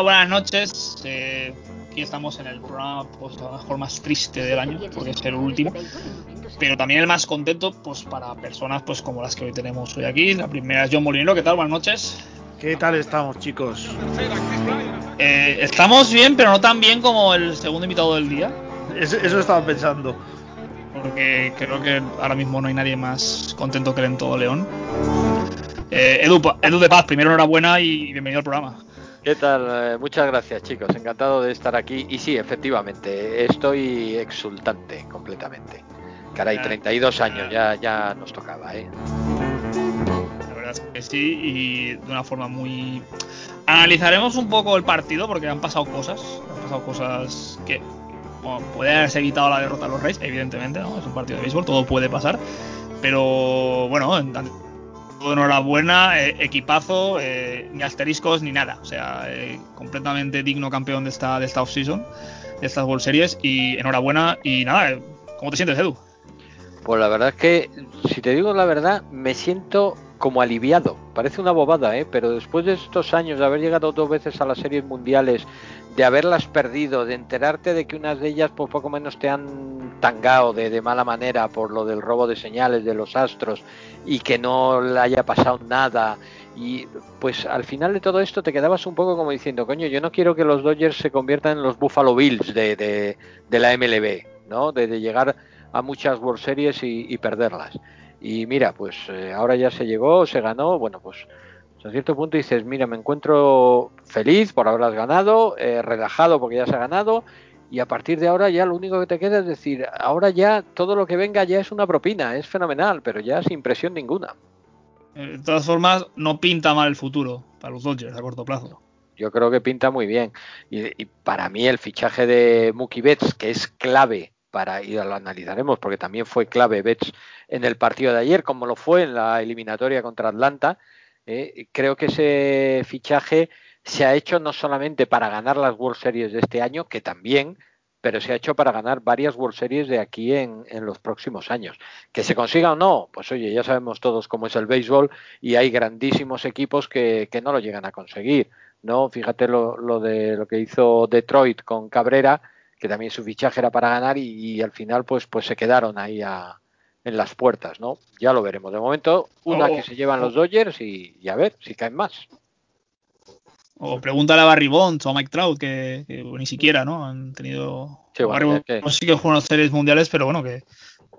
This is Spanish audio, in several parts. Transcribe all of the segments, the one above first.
Hola, buenas noches. Eh, aquí estamos en el programa pues, a lo mejor más triste del año, porque es el último. Pero también el más contento pues para personas pues como las que hoy tenemos hoy aquí. La primera es John Molinero. ¿Qué tal? Buenas noches. ¿Qué tal estamos, chicos? Eh, estamos bien, pero no tan bien como el segundo invitado del día. Eso, eso estaba pensando. Porque creo que ahora mismo no hay nadie más contento que el en todo León. Eh, Edu, Edu de Paz, primero enhorabuena y bienvenido al programa. ¿Qué tal? Eh, muchas gracias chicos, encantado de estar aquí. Y sí, efectivamente, estoy exultante completamente. Caray, Ya. 32 años, ya, ya nos tocaba, ¿eh? La verdad es que sí, y de una forma muy... Analizaremos un poco el partido porque han pasado cosas, han pasado cosas que bueno, puede haberse evitado la derrota a los Reyes, evidentemente, ¿no? Es un partido de béisbol, todo puede pasar, pero bueno, en- enhorabuena, eh, equipazo, eh, ni asteriscos ni nada, o sea, eh, completamente digno campeón de esta, de esta offseason, de estas World Series, y enhorabuena, y nada, eh, ¿cómo te sientes, Edu? Pues la verdad es que, si te digo la verdad, me siento como aliviado. Parece una bobada, ¿eh? Pero después de estos años de haber llegado dos veces a las series mundiales, de haberlas perdido, de enterarte de que unas de ellas pues poco menos te han tangado de, mala manera por lo del robo de señales de los astros y que no le haya pasado nada y pues al final de todo esto te quedabas un poco como diciendo, coño, yo no quiero que los Dodgers se conviertan en los Buffalo Bills de, la MLB, ¿no? De, de llegar a muchas World Series y, y perderlas. Y mira, pues eh, ahora ya se llegó, se ganó, bueno, pues a cierto punto dices, mira, me encuentro feliz por haberlas ganado, eh, relajado porque ya se ha ganado, y a partir de ahora ya lo único que te queda es decir, ahora ya todo lo que venga ya es una propina, es fenomenal, pero ya sin presión ninguna. Eh, De todas formas, no pinta mal el futuro para los Dodgers a corto plazo. Yo creo que pinta muy bien. Y, y para mí el fichaje de Mookie Betts, que es clave para, y lo analizaremos porque también fue clave Betts en el partido de ayer, como lo fue en la eliminatoria contra Atlanta, eh, creo que ese fichaje se ha hecho no solamente para ganar las World Series de este año, que también, pero se ha hecho para ganar varias World Series de aquí en, los próximos años. Que se consiga o no, pues oye, ya sabemos todos cómo es el béisbol y hay grandísimos equipos que, que no lo llegan a conseguir. ¿no? Fíjate lo, lo de lo que hizo Detroit con Cabrera, que también su fichaje era para ganar y, y al final pues, pues se quedaron ahí a, en las puertas, ¿no? Ya lo veremos. De momento, una Oh, que se llevan oh. los Dodgers y, y a ver si caen más. O pregúntale a Barry Bonds o a Mike Trout, que, que ni siquiera, ¿no? Han tenido. Sí, bueno, Barry Bonds que- no que juegan las series mundiales, pero bueno, que,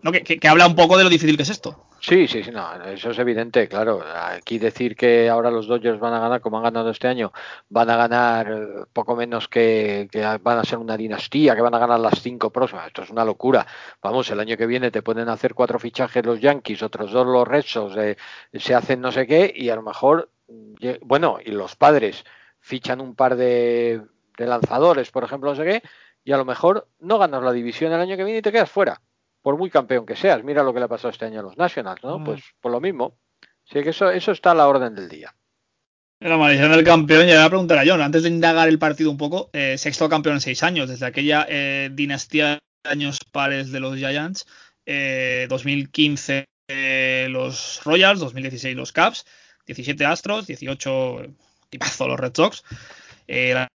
no, que, que- habla un poco de lo difícil que es esto. Sí, sí, sí, no, eso es evidente, claro. Aquí decir que ahora los Dodgers van a ganar como han ganado este año, van a ganar eh, poco menos que, que van a ser una dinastía, que van a ganar las cinco próximas, esto es una locura. Vamos, el año que viene te pueden hacer cuatro fichajes los Yankees, otros dos los Red eh, se hacen no sé qué y a lo mejor, lle- bueno, y los padres fichan un par de, de lanzadores, por ejemplo, no sé qué, y a lo mejor no ganas la división el año que viene y te quedas fuera por muy campeón que seas. Mira lo que le ha pasado este año a los Nationals, ¿no? Mm. Pues por lo mismo. Sí que eso, eso está a la orden del día. La maldición del campeón, ya le voy a preguntar a John, antes de indagar el partido un poco, eh, sexto campeón en seis años, desde aquella eh, dinastía de años pares de los Giants, eh, 2015 eh, los Royals, 2016 los Cubs, 17 Astros, 18 eh, tipazo los Red Sox, eh, la-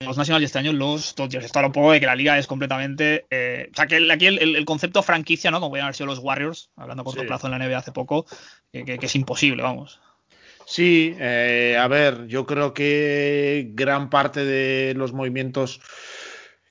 los Nationals y este año los Dodgers. Esto habla un poco de que la liga es completamente. eh, o sea, que el- aquí el, el- concepto franquicia, ¿no? Como podían haber sido los Warriors, hablando a corto Sí. plazo en la NBA hace poco, que- que- que es imposible, vamos. Sí, eh, a ver, yo creo que gran parte de los movimientos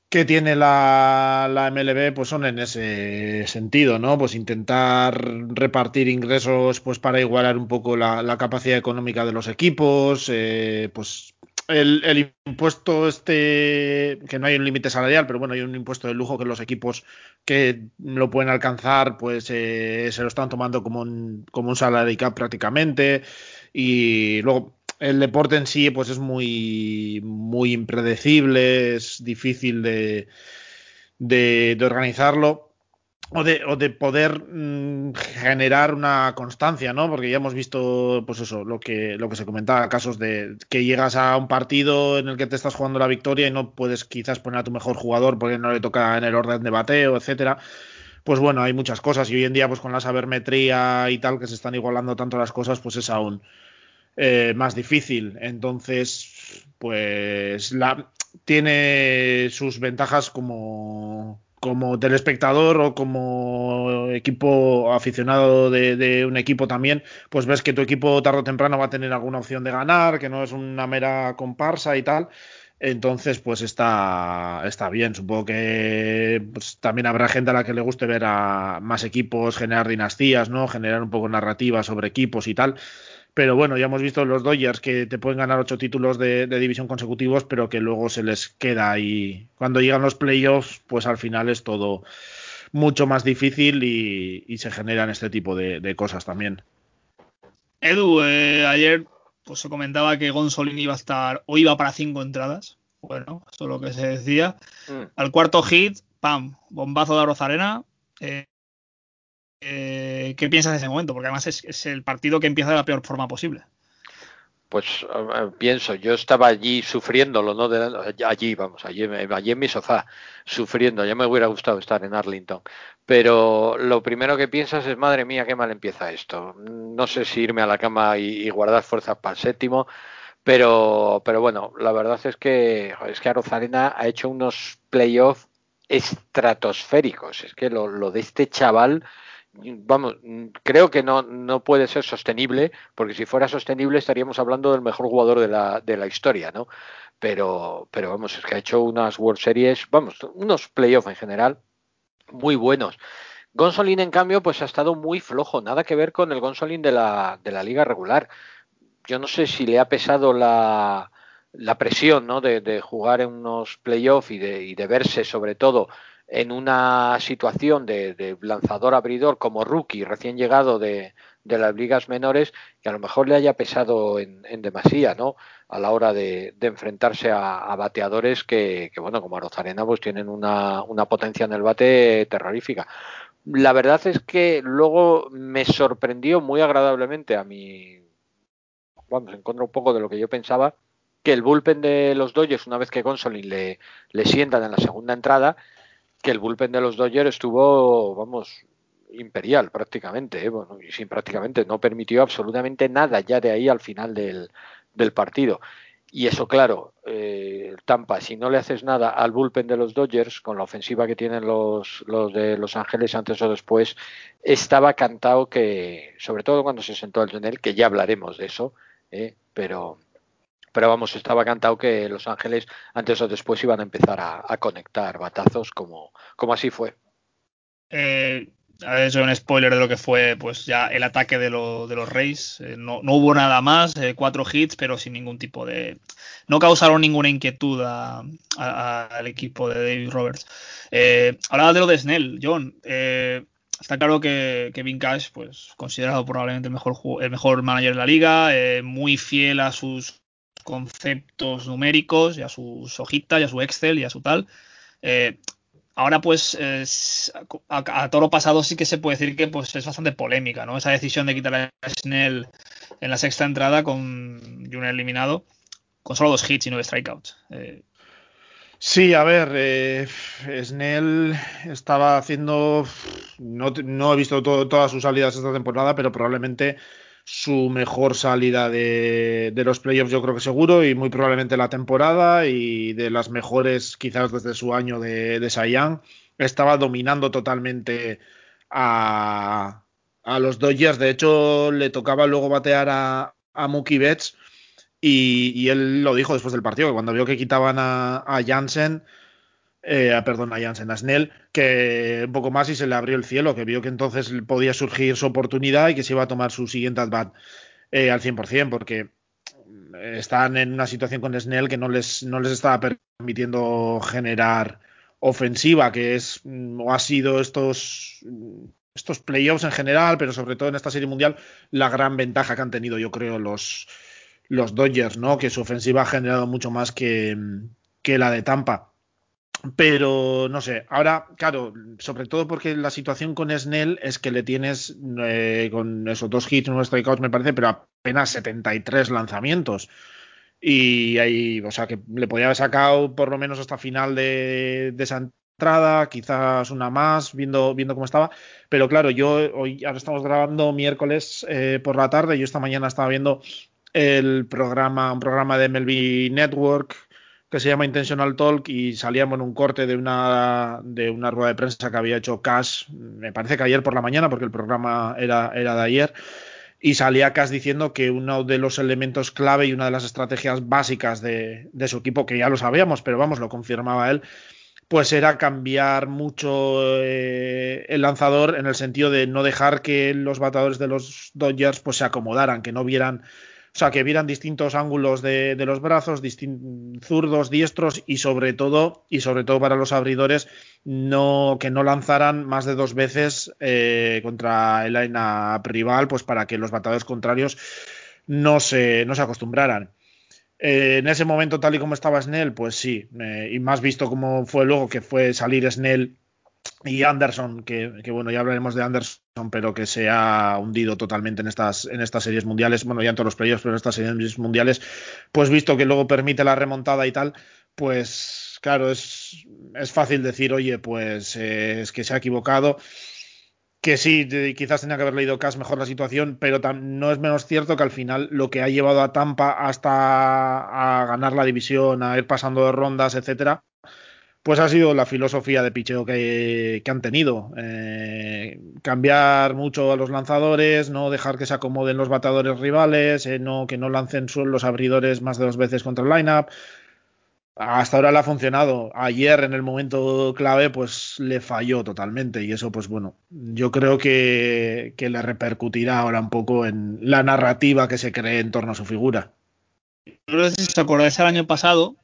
que tiene la, la MLB pues son en ese sentido, ¿no? Pues intentar repartir ingresos pues para igualar un poco la, la capacidad económica de los equipos, eh, pues el, el impuesto este, que no hay un límite salarial, pero bueno, hay un impuesto de lujo que los equipos que lo pueden alcanzar pues eh, se lo están tomando como un, como un salary cap prácticamente. Y luego el deporte en sí pues es muy muy impredecible es difícil de, de, de organizarlo o de, o de poder mm, generar una constancia, ¿no? Porque ya hemos visto, pues eso, lo que, lo que se comentaba, casos de que llegas a un partido en el que te estás jugando la victoria y no puedes quizás poner a tu mejor jugador porque no le toca en el orden de bateo, etcétera. Pues bueno, hay muchas cosas y hoy en día, pues con la sabermetría y tal, que se están igualando tanto las cosas, pues es aún eh, más difícil. Entonces, pues la, tiene sus ventajas como, como telespectador o como equipo aficionado de, un equipo también, pues ves que tu equipo tarde o temprano va a tener alguna opción de ganar, que no es una mera comparsa y tal. Entonces, pues está, está bien. Supongo que pues, también habrá gente a la que le guste ver a más equipos, generar dinastías, ¿no? Generar un poco narrativa sobre equipos y tal. Pero bueno, ya hemos visto los Dodgers que te pueden ganar ocho títulos de, división consecutivos, pero que luego se les queda y cuando llegan los playoffs, pues al final es todo mucho más difícil y, se generan este tipo de, cosas también. Edu, eh, ayer pues se comentaba que Gonzolin iba a estar o iba para cinco entradas. Bueno, eso es lo que se decía. Mm. Al cuarto hit, pam, bombazo de Arozarena. Eh, eh, ¿Qué piensas de ese momento? Porque además es, el partido que empieza de la peor forma posible. Pues pienso, yo estaba allí sufriéndolo, ¿no? allí, vamos, allí, allí en mi sofá, sufriendo. Ya me hubiera gustado estar en Arlington. Pero lo primero que piensas es, madre mía, qué mal empieza esto. No sé si irme a la cama y, guardar fuerzas para el séptimo. Pero, pero bueno, la verdad es que, es que Arozarena ha hecho unos playoffs estratosféricos. Es que lo de este chaval vamos, creo que no, no puede ser sostenible, porque si fuera sostenible estaríamos hablando del mejor jugador de la, de la historia, ¿no? Pero, pero vamos, es que ha hecho unas World Series, vamos, unos playoffs en general muy buenos. Gonsolin, en cambio, pues ha estado muy flojo, nada que ver con el Gonsolin de la, de la liga regular. Yo no sé si le ha pesado la, la presión ¿no? de, de jugar en unos playoffs y de, y de verse sobre todo en una situación de, lanzador abridor como rookie recién llegado de, las ligas menores que a lo mejor le haya pesado en, demasía no a la hora de, enfrentarse a, bateadores que, bueno como Arozarena pues tienen una, potencia en el bate terrorífica. La verdad es que luego me sorprendió muy agradablemente a mi vamos en contra un poco de lo que yo pensaba que el bullpen de los Dodgers una vez que Gonsolin le, le sientan en la segunda entrada que el bullpen de los Dodgers estuvo, vamos, imperial prácticamente, ¿eh? bueno, y sin prácticamente, no permitió absolutamente nada ya de ahí al final del, partido. Y eso, claro, eh, Tampa, si no le haces nada al bullpen de los Dodgers, con la ofensiva que tienen los, los de Los Ángeles antes o después, estaba cantado que, sobre todo cuando se sentó el túnel, que ya hablaremos de eso, ¿eh? pero, pero vamos, estaba cantado que Los Ángeles antes o después iban a empezar a, conectar batazos como, como así fue. Eh, eso un spoiler de lo que fue pues ya el ataque de, de los Reyes. Eh, no, hubo nada más, eh, cuatro hits, pero sin ningún tipo de... No causaron ninguna inquietud al equipo de David Roberts. Eh, hablaba de lo de Snell, John. Eh, está claro que Kevin Cash, pues considerado probablemente el mejor, el mejor manager de la liga, muy fiel a sus conceptos numéricos y a sus hojitas y a su Excel y a su tal. Eh, ahora pues a, todo lo pasado sí que se puede decir que pues es bastante polémica, ¿no? Esa decisión de quitar a Snell en la sexta entrada con un eliminado con solo dos hits y nueve strikeouts. Eh, sí, a ver, eh, Snell estaba haciendo, no, no he visto todas sus salidas esta temporada, pero probablemente su mejor salida de, los playoffs, yo creo que seguro, y muy probablemente la temporada, y de las mejores quizás desde su año de, de Estaba dominando totalmente a, a, los Dodgers. De hecho, le tocaba luego batear a, a Mookie Betts. Y, él lo dijo después del partido, que cuando vio que quitaban a, a Jansen, eh, perdón, a Jansen, a Snell, que un poco más y se le abrió el cielo, que vio que entonces podía surgir su oportunidad y que se iba a tomar su siguiente at-bat eh, al 100%, porque están en una situación con Snell que no les, no les estaba permitiendo generar ofensiva, que es o ha sido estos estos playoffs en general, pero sobre todo en esta serie mundial, la gran ventaja que han tenido, yo creo, los, los Dodgers, ¿no? Que su ofensiva ha generado mucho más que, que la de Tampa. Pero no sé, ahora, claro, sobre todo porque la situación con Snell es que le tienes eh, con esos dos hits, unos strikeouts, me parece, pero apenas 73 lanzamientos. Y ahí, o sea, que le podía haber sacado por lo menos hasta final de, esa entrada, quizás una más, viendo, viendo cómo estaba. Pero claro, yo hoy, ahora estamos grabando miércoles eh, por la tarde, yo esta mañana estaba viendo el programa, un programa de MLB Network que se llama Intentional Talk y salíamos en un corte de una, de una rueda de prensa que había hecho Cash, me parece que ayer por la mañana, porque el programa era, era de ayer, y salía Cash diciendo que uno de los elementos clave y una de las estrategias básicas de, de su equipo, que ya lo sabíamos, pero vamos, lo confirmaba él, pues era cambiar mucho eh, el lanzador en el sentido de no dejar que los batadores de los Dodgers pues se acomodaran, que no vieran o sea, que vieran distintos ángulos de, los brazos, zurdos, diestros y sobre todo, y sobre todo para los abridores, no, que no lanzaran más de dos veces eh, contra el line rival, pues para que los bateadores contrarios no se, no se acostumbraran. Eh, en ese momento, tal y como estaba Snell, pues sí, eh, y más visto como fue luego que fue salir Snell y Anderson, que, bueno, ya hablaremos de Anderson, pero que se ha hundido totalmente en estas, en estas series mundiales, bueno, ya en todos los playoffs, pero en estas series mundiales, pues visto que luego permite la remontada y tal, pues claro, es, es fácil decir, oye, pues eh, es que se ha equivocado, que sí, quizás tenía que haber leído Cash mejor la situación, pero no es menos cierto que al final lo que ha llevado a Tampa hasta a ganar la división, a ir pasando de rondas, etcétera, pues ha sido la filosofía de picheo que, han tenido. Eh, cambiar mucho a los lanzadores, no dejar que se acomoden los batadores rivales, eh, no, que no lancen los abridores más de dos veces contra el lineup. Hasta ahora le ha funcionado. Ayer, en el momento clave, pues le falló totalmente. Y eso, pues bueno, yo creo que, que le repercutirá ahora un poco en la narrativa que se cree en torno a su figura. No sé si se acordáis el año pasado,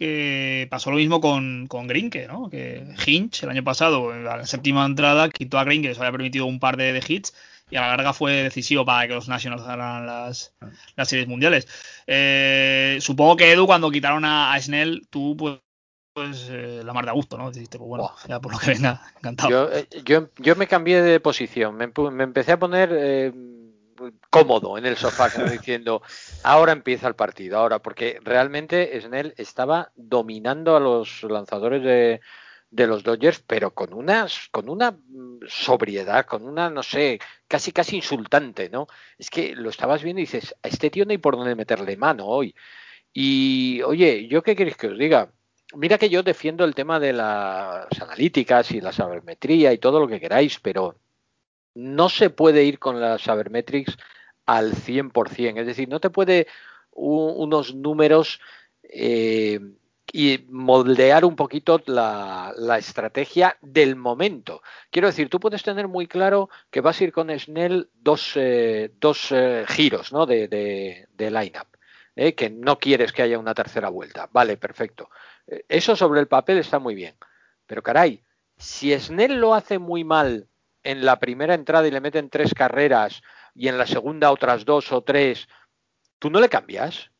que pasó lo mismo con, con Grinke, ¿no? Que Hinch el año pasado, en la séptima entrada, quitó a Grinke, se había permitido un par de, hits y a la larga fue decisivo para que los Nationals ganaran las, las series mundiales. Eh, supongo que Edu, cuando quitaron a, Snell, tú pues pues eh, la mar de a gusto, ¿no? Dijiste, pues bueno, ya por lo que venga, encantado. Yo, eh, yo, yo me cambié de posición, me, me empecé a poner cómodo en el sofá, diciendo, ahora empieza el partido, ahora, porque realmente Snell estaba dominando a los lanzadores de, de los Dodgers, pero con unas, con una sobriedad, con una, no sé, casi casi insultante, ¿no? Es que lo estabas viendo y dices, a este tío no hay por dónde meterle mano hoy. Y, oye, ¿yo qué queréis que os diga? Mira que yo defiendo el tema de las analíticas y la sabermetría y todo lo que queráis, pero no se puede ir con la Sabermetrics al 100%. Es decir, no te puede unos números eh, y moldear un poquito la, estrategia del momento. Quiero decir, tú puedes tener muy claro que vas a ir con Snell dos, eh, dos eh, giros ¿no? de, de, de line-up. que no quieres que haya una tercera vuelta. Vale, perfecto. Eso sobre el papel está muy bien. Pero caray, si Snell lo hace muy mal en la primera entrada y le meten tres carreras y en la segunda otras dos o tres, ¿tú no le cambias?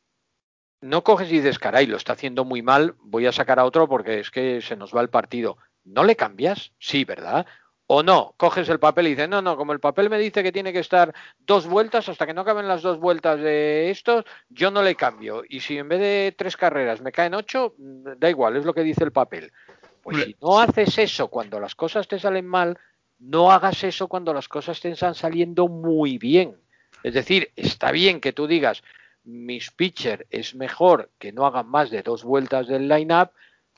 No coges y dices, caray, lo está haciendo muy mal, voy a sacar a otro porque es que se nos va el partido. ¿No le cambias? Sí, ¿verdad? O no, coges el papel y dices, no, no, como el papel me dice que tiene que estar dos vueltas, hasta que no acaben las dos vueltas de estos, yo no le cambio. Y si en vez de tres carreras me caen ocho, da igual, es lo que dice el papel. Pues si no haces eso cuando las cosas te salen mal, no hagas eso cuando las cosas te están saliendo muy bien. Es decir, está bien que tú digas, mis pitcher es mejor que no hagan más de dos vueltas del line-up,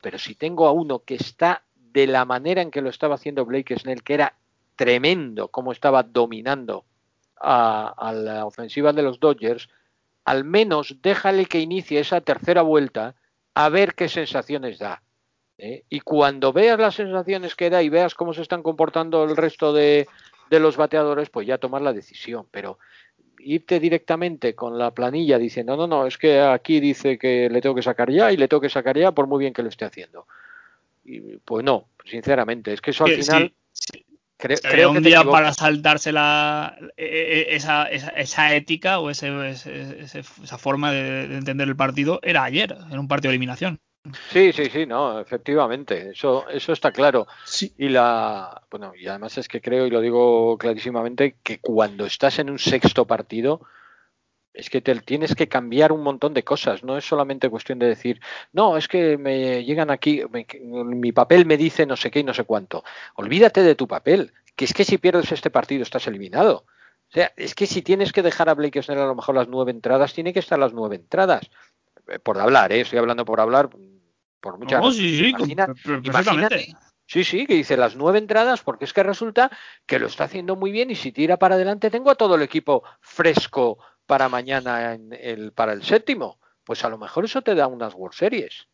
pero si tengo a uno que está de la manera en que lo estaba haciendo Blake Snell, que era tremendo como estaba dominando a la ofensiva de los Dodgers, al menos déjale que inicie esa tercera vuelta a ver qué sensaciones da. ¿Eh? Y cuando veas las sensaciones que da y veas cómo se están comportando el resto de, los bateadores, pues ya tomar la decisión. Pero irte directamente con la planilla diciendo, no, no, es que aquí dice que le tengo que sacar ya y le tengo que sacar ya por muy bien que lo esté haciendo. Y, pues no, sinceramente, es que eso al final... Creo, un día para saltarse la, e, e, e, esa, esa, ética o ese, esa forma de, de entender el partido era ayer, en un partido de eliminación. Sí, sí, sí, no, efectivamente, eso, eso está claro. Y la, bueno, y además es que creo y lo digo clarísimamente que cuando estás en un sexto partido es que te tienes que cambiar un montón de cosas. No es solamente cuestión de decir, no, es que me llegan aquí, mi papel me dice no sé qué y no sé cuánto. Olvídate de tu papel, que es que si pierdes este partido estás eliminado. O sea, es que si tienes que dejar a Blake Snell a lo mejor las nueve entradas, tiene que estar las nueve entradas. Eh, por hablar, ¿eh? estoy hablando por hablar, por muchas No, sí, sí, perfectamente. Sí, sí, que dice las nueve entradas porque es que resulta que lo está haciendo muy bien y si tira para adelante tengo a todo el equipo fresco para mañana en el, para el séptimo. Pues a lo mejor eso te da unas World Series.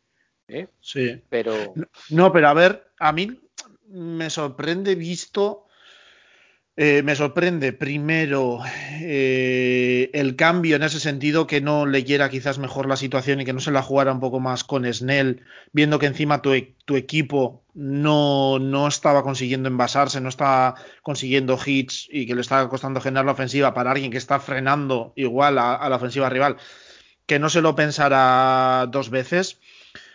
¿eh? Sí. Pero. No, pero a ver, a mí me sorprende visto eh, me sorprende primero eh, el cambio en ese sentido, que no leyera quizás mejor la situación y que no se la jugara un poco más con Snell, viendo que encima tu, e-, equipo no, no, estaba consiguiendo envasarse, no estaba consiguiendo hits y que le estaba costando generar la ofensiva para alguien que está frenando igual a la ofensiva rival, que no se lo pensara dos veces,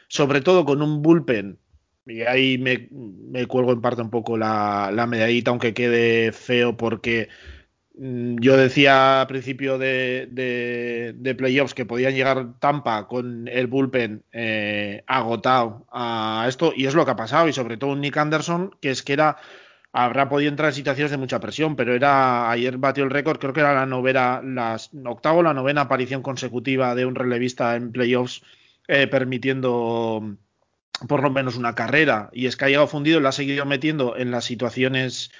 sobre todo con un bullpen y ahí me, cuelgo en parte un poco la, medallita, aunque quede feo, porque mm, yo decía a principio de, de, playoffs que podían llegar Tampa con el bullpen eh, agotado a esto, y es lo que ha pasado, y sobre todo Nick Anderson, que es que era habrá podido entrar en situaciones de mucha presión, pero era ayer batió el récord, creo que era la novena, la octava o la novena aparición consecutiva de un relevista en playoffs, eh, permitiendo por lo menos una carrera y es que ha llegado fundido, la ha seguido metiendo en las situaciones,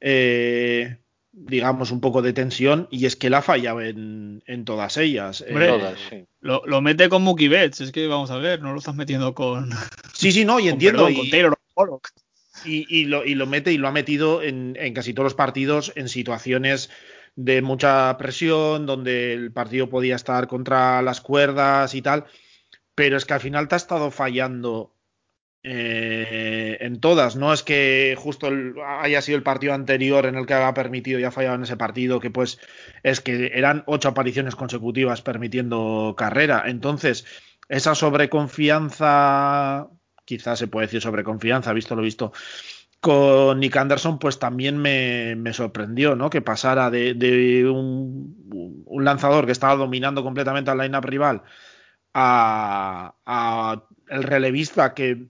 eh, digamos, un poco de tensión y es que la ha fallado en, todas ellas. Eh, lo, mete con Mookie Betts, es que vamos a ver, no lo estás metiendo con... Sí, sí, no, y entiendo. y, Taylor y, lo, y, lo, mete y lo ha metido en, en casi todos los partidos en situaciones de mucha presión, donde el partido podía estar contra las cuerdas y tal, pero es que al final te ha estado fallando eh, en todas. No es que justo haya sido el partido anterior en el que ha permitido y ha fallado en ese partido, que pues es que eran ocho apariciones consecutivas permitiendo carrera. Entonces, esa sobreconfianza, quizás se puede decir sobreconfianza, visto lo visto, con Nick Anderson, pues también me, sorprendió, ¿no? Que pasara de, un, lanzador que estaba dominando completamente al line-up rival a el relevista que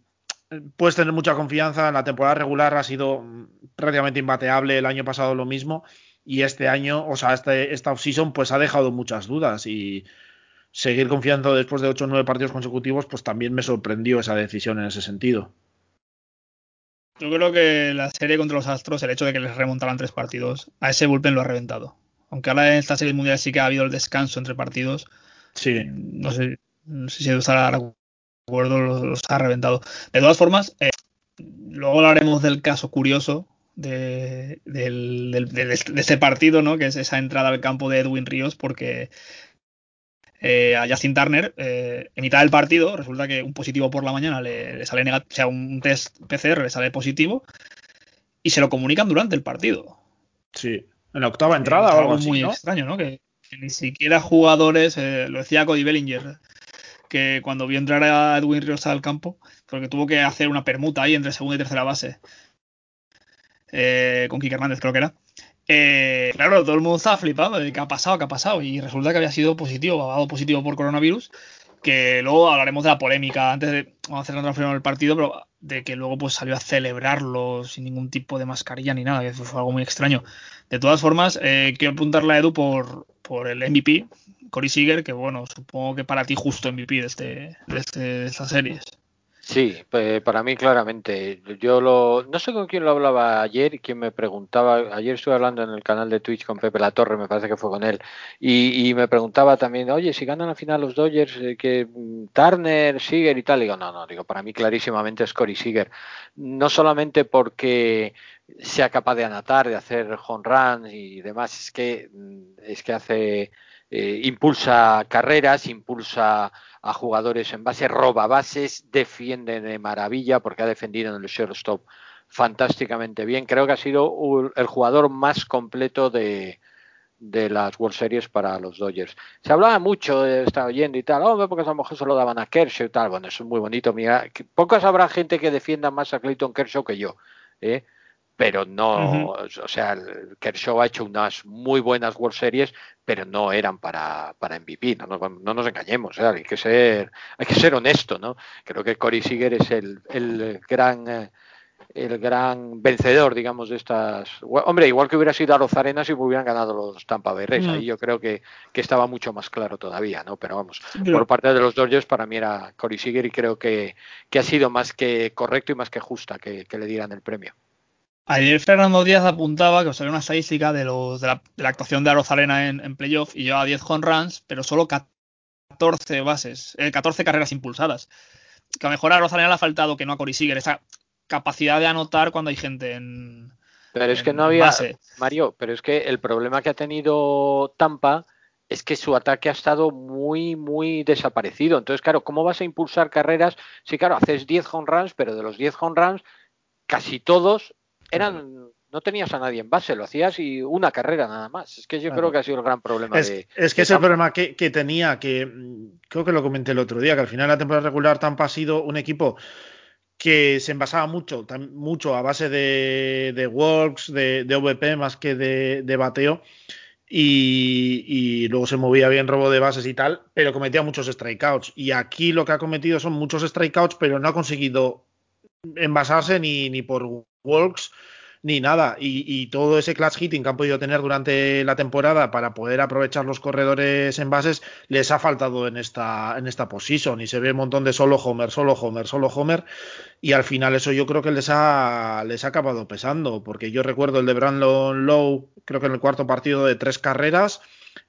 puedes tener mucha confianza. En la temporada regular ha sido prácticamente imbateable. El año pasado lo mismo. Y este año, o sea, este, esta offseason, pues ha dejado muchas dudas. Y seguir confiando después de 8 o 9 partidos consecutivos, pues también me sorprendió esa decisión en ese sentido. Yo creo que la serie contra los Astros, el hecho de que les remontaran tres partidos, a ese bullpen lo ha reventado. Aunque ahora en esta serie mundial sí que ha habido el descanso entre partidos. Sí. No sé, no sé si estará los, ha reventado. De todas formas, eh, luego hablaremos del caso curioso de, este partido, ¿no? Que es esa entrada al campo de Edwin Ríos, porque eh, a Justin Turner, eh, en mitad del partido, resulta que un positivo por la mañana le, sale negativo, o sea, un test PCR le sale positivo y se lo comunican durante el partido. Sí, en la octava entrada o algo así, muy extraño, ¿no? Que, ni siquiera jugadores, lo decía Cody Bellinger, que cuando vio entrar a Edwin Ríos al campo, porque tuvo que hacer una permuta ahí entre segunda y tercera base, eh, con Kike Hernández creo que era. Eh, claro, todo el mundo estaba flipado de qué ha pasado, qué ha pasado, y resulta que había sido positivo, ha dado positivo por coronavirus, que luego hablaremos de la polémica antes de hacer otra el partido, pero de que luego pues salió a celebrarlo sin ningún tipo de mascarilla ni nada, que fue algo muy extraño. De todas formas, eh, quiero apuntarle a Edu por, por el MVP, Cory Seager, que bueno, supongo que para ti justo MVP de, este, de, este, de estas series. Sí, para mí claramente. Yo no sé con quién lo hablaba ayer y quién me preguntaba. Ayer estuve hablando en el canal de Twitch con Pepe La Torre, me parece que fue con él, y, me preguntaba también, oye, si ganan al final los Dodgers, eh, que mm, Turner, Seager y tal. digo, no, no, digo, para mí clarísimamente es Cory Seager. No solamente porque sea capaz de anotar, de hacer home runs y demás, es que mm, es que hace eh, impulsa carreras, impulsa a jugadores en base, roba bases, defiende de maravilla porque ha defendido en el shortstop fantásticamente bien. Creo que ha sido el jugador más completo de, de las World Series para los Dodgers. Se hablaba mucho, estaba oyendo y tal, oh, porque a lo mejor se lo daban a Kershaw y tal. Bueno, eso es muy bonito. Mira, pocas habrá gente que defienda más a Clayton Kershaw que yo. ¿eh? Pero no, o sea, Kershaw ha hecho unas muy buenas World Series, pero no eran para, para MVP, no nos, no nos engañemos, ¿eh? hay que ser, hay que ser honesto, ¿no? Creo que Corey Seager es el, el gran, el gran vencedor, digamos, de estas. Hombre, igual que hubiera sido a Arena si hubieran ganado los Tampa Bay Rays. Mm. Ahí yo creo que, estaba mucho más claro todavía, ¿no? Pero vamos, por parte de los Dodgers, para mí era Corey Seager y creo que, ha sido más que correcto y más que justa que, le dieran el premio. Ayer Fernando Díaz apuntaba que os salió una estadística de, los, de, la, actuación de Arozarena en, en playoff y llevaba 10 home runs, pero solo 14 bases, 14 eh, carreras impulsadas. Que a lo mejor a Arozarena le ha faltado que no a Corey Seager, esa capacidad de anotar cuando hay gente en. Pero es que no había. Mario, pero es que el problema que ha tenido Tampa es que su ataque ha estado muy, muy desaparecido. Entonces, claro, ¿cómo vas a impulsar carreras? Sí, claro, haces 10 home runs, pero de los 10 home runs, casi todos eran. No tenías a nadie en base, lo hacías y una carrera nada más. Es que yo creo que ha sido el gran problema es, de. Es que es el problema que, que tenía, que mm, creo que lo comenté el otro día, que al final de la temporada regular Tampa ha sido un equipo que se envasaba mucho, mucho a base de, de walks, de, de VP más que de, bateo. Y, luego se movía bien robo de bases y tal, pero cometía muchos strikeouts. Y aquí lo que ha cometido son muchos strikeouts, pero no ha conseguido envasarse ni, ni por walks ni nada. Y, todo ese clutch hitting que han podido tener durante la temporada para poder aprovechar los corredores en bases les ha faltado en esta, en esta position. Y se ve un montón de solo Homer, solo Homer, solo Homer. Y al final eso yo creo que les ha, les ha acabado pesando. Porque yo recuerdo el de Brandon Lowe, creo que en el cuarto partido de tres carreras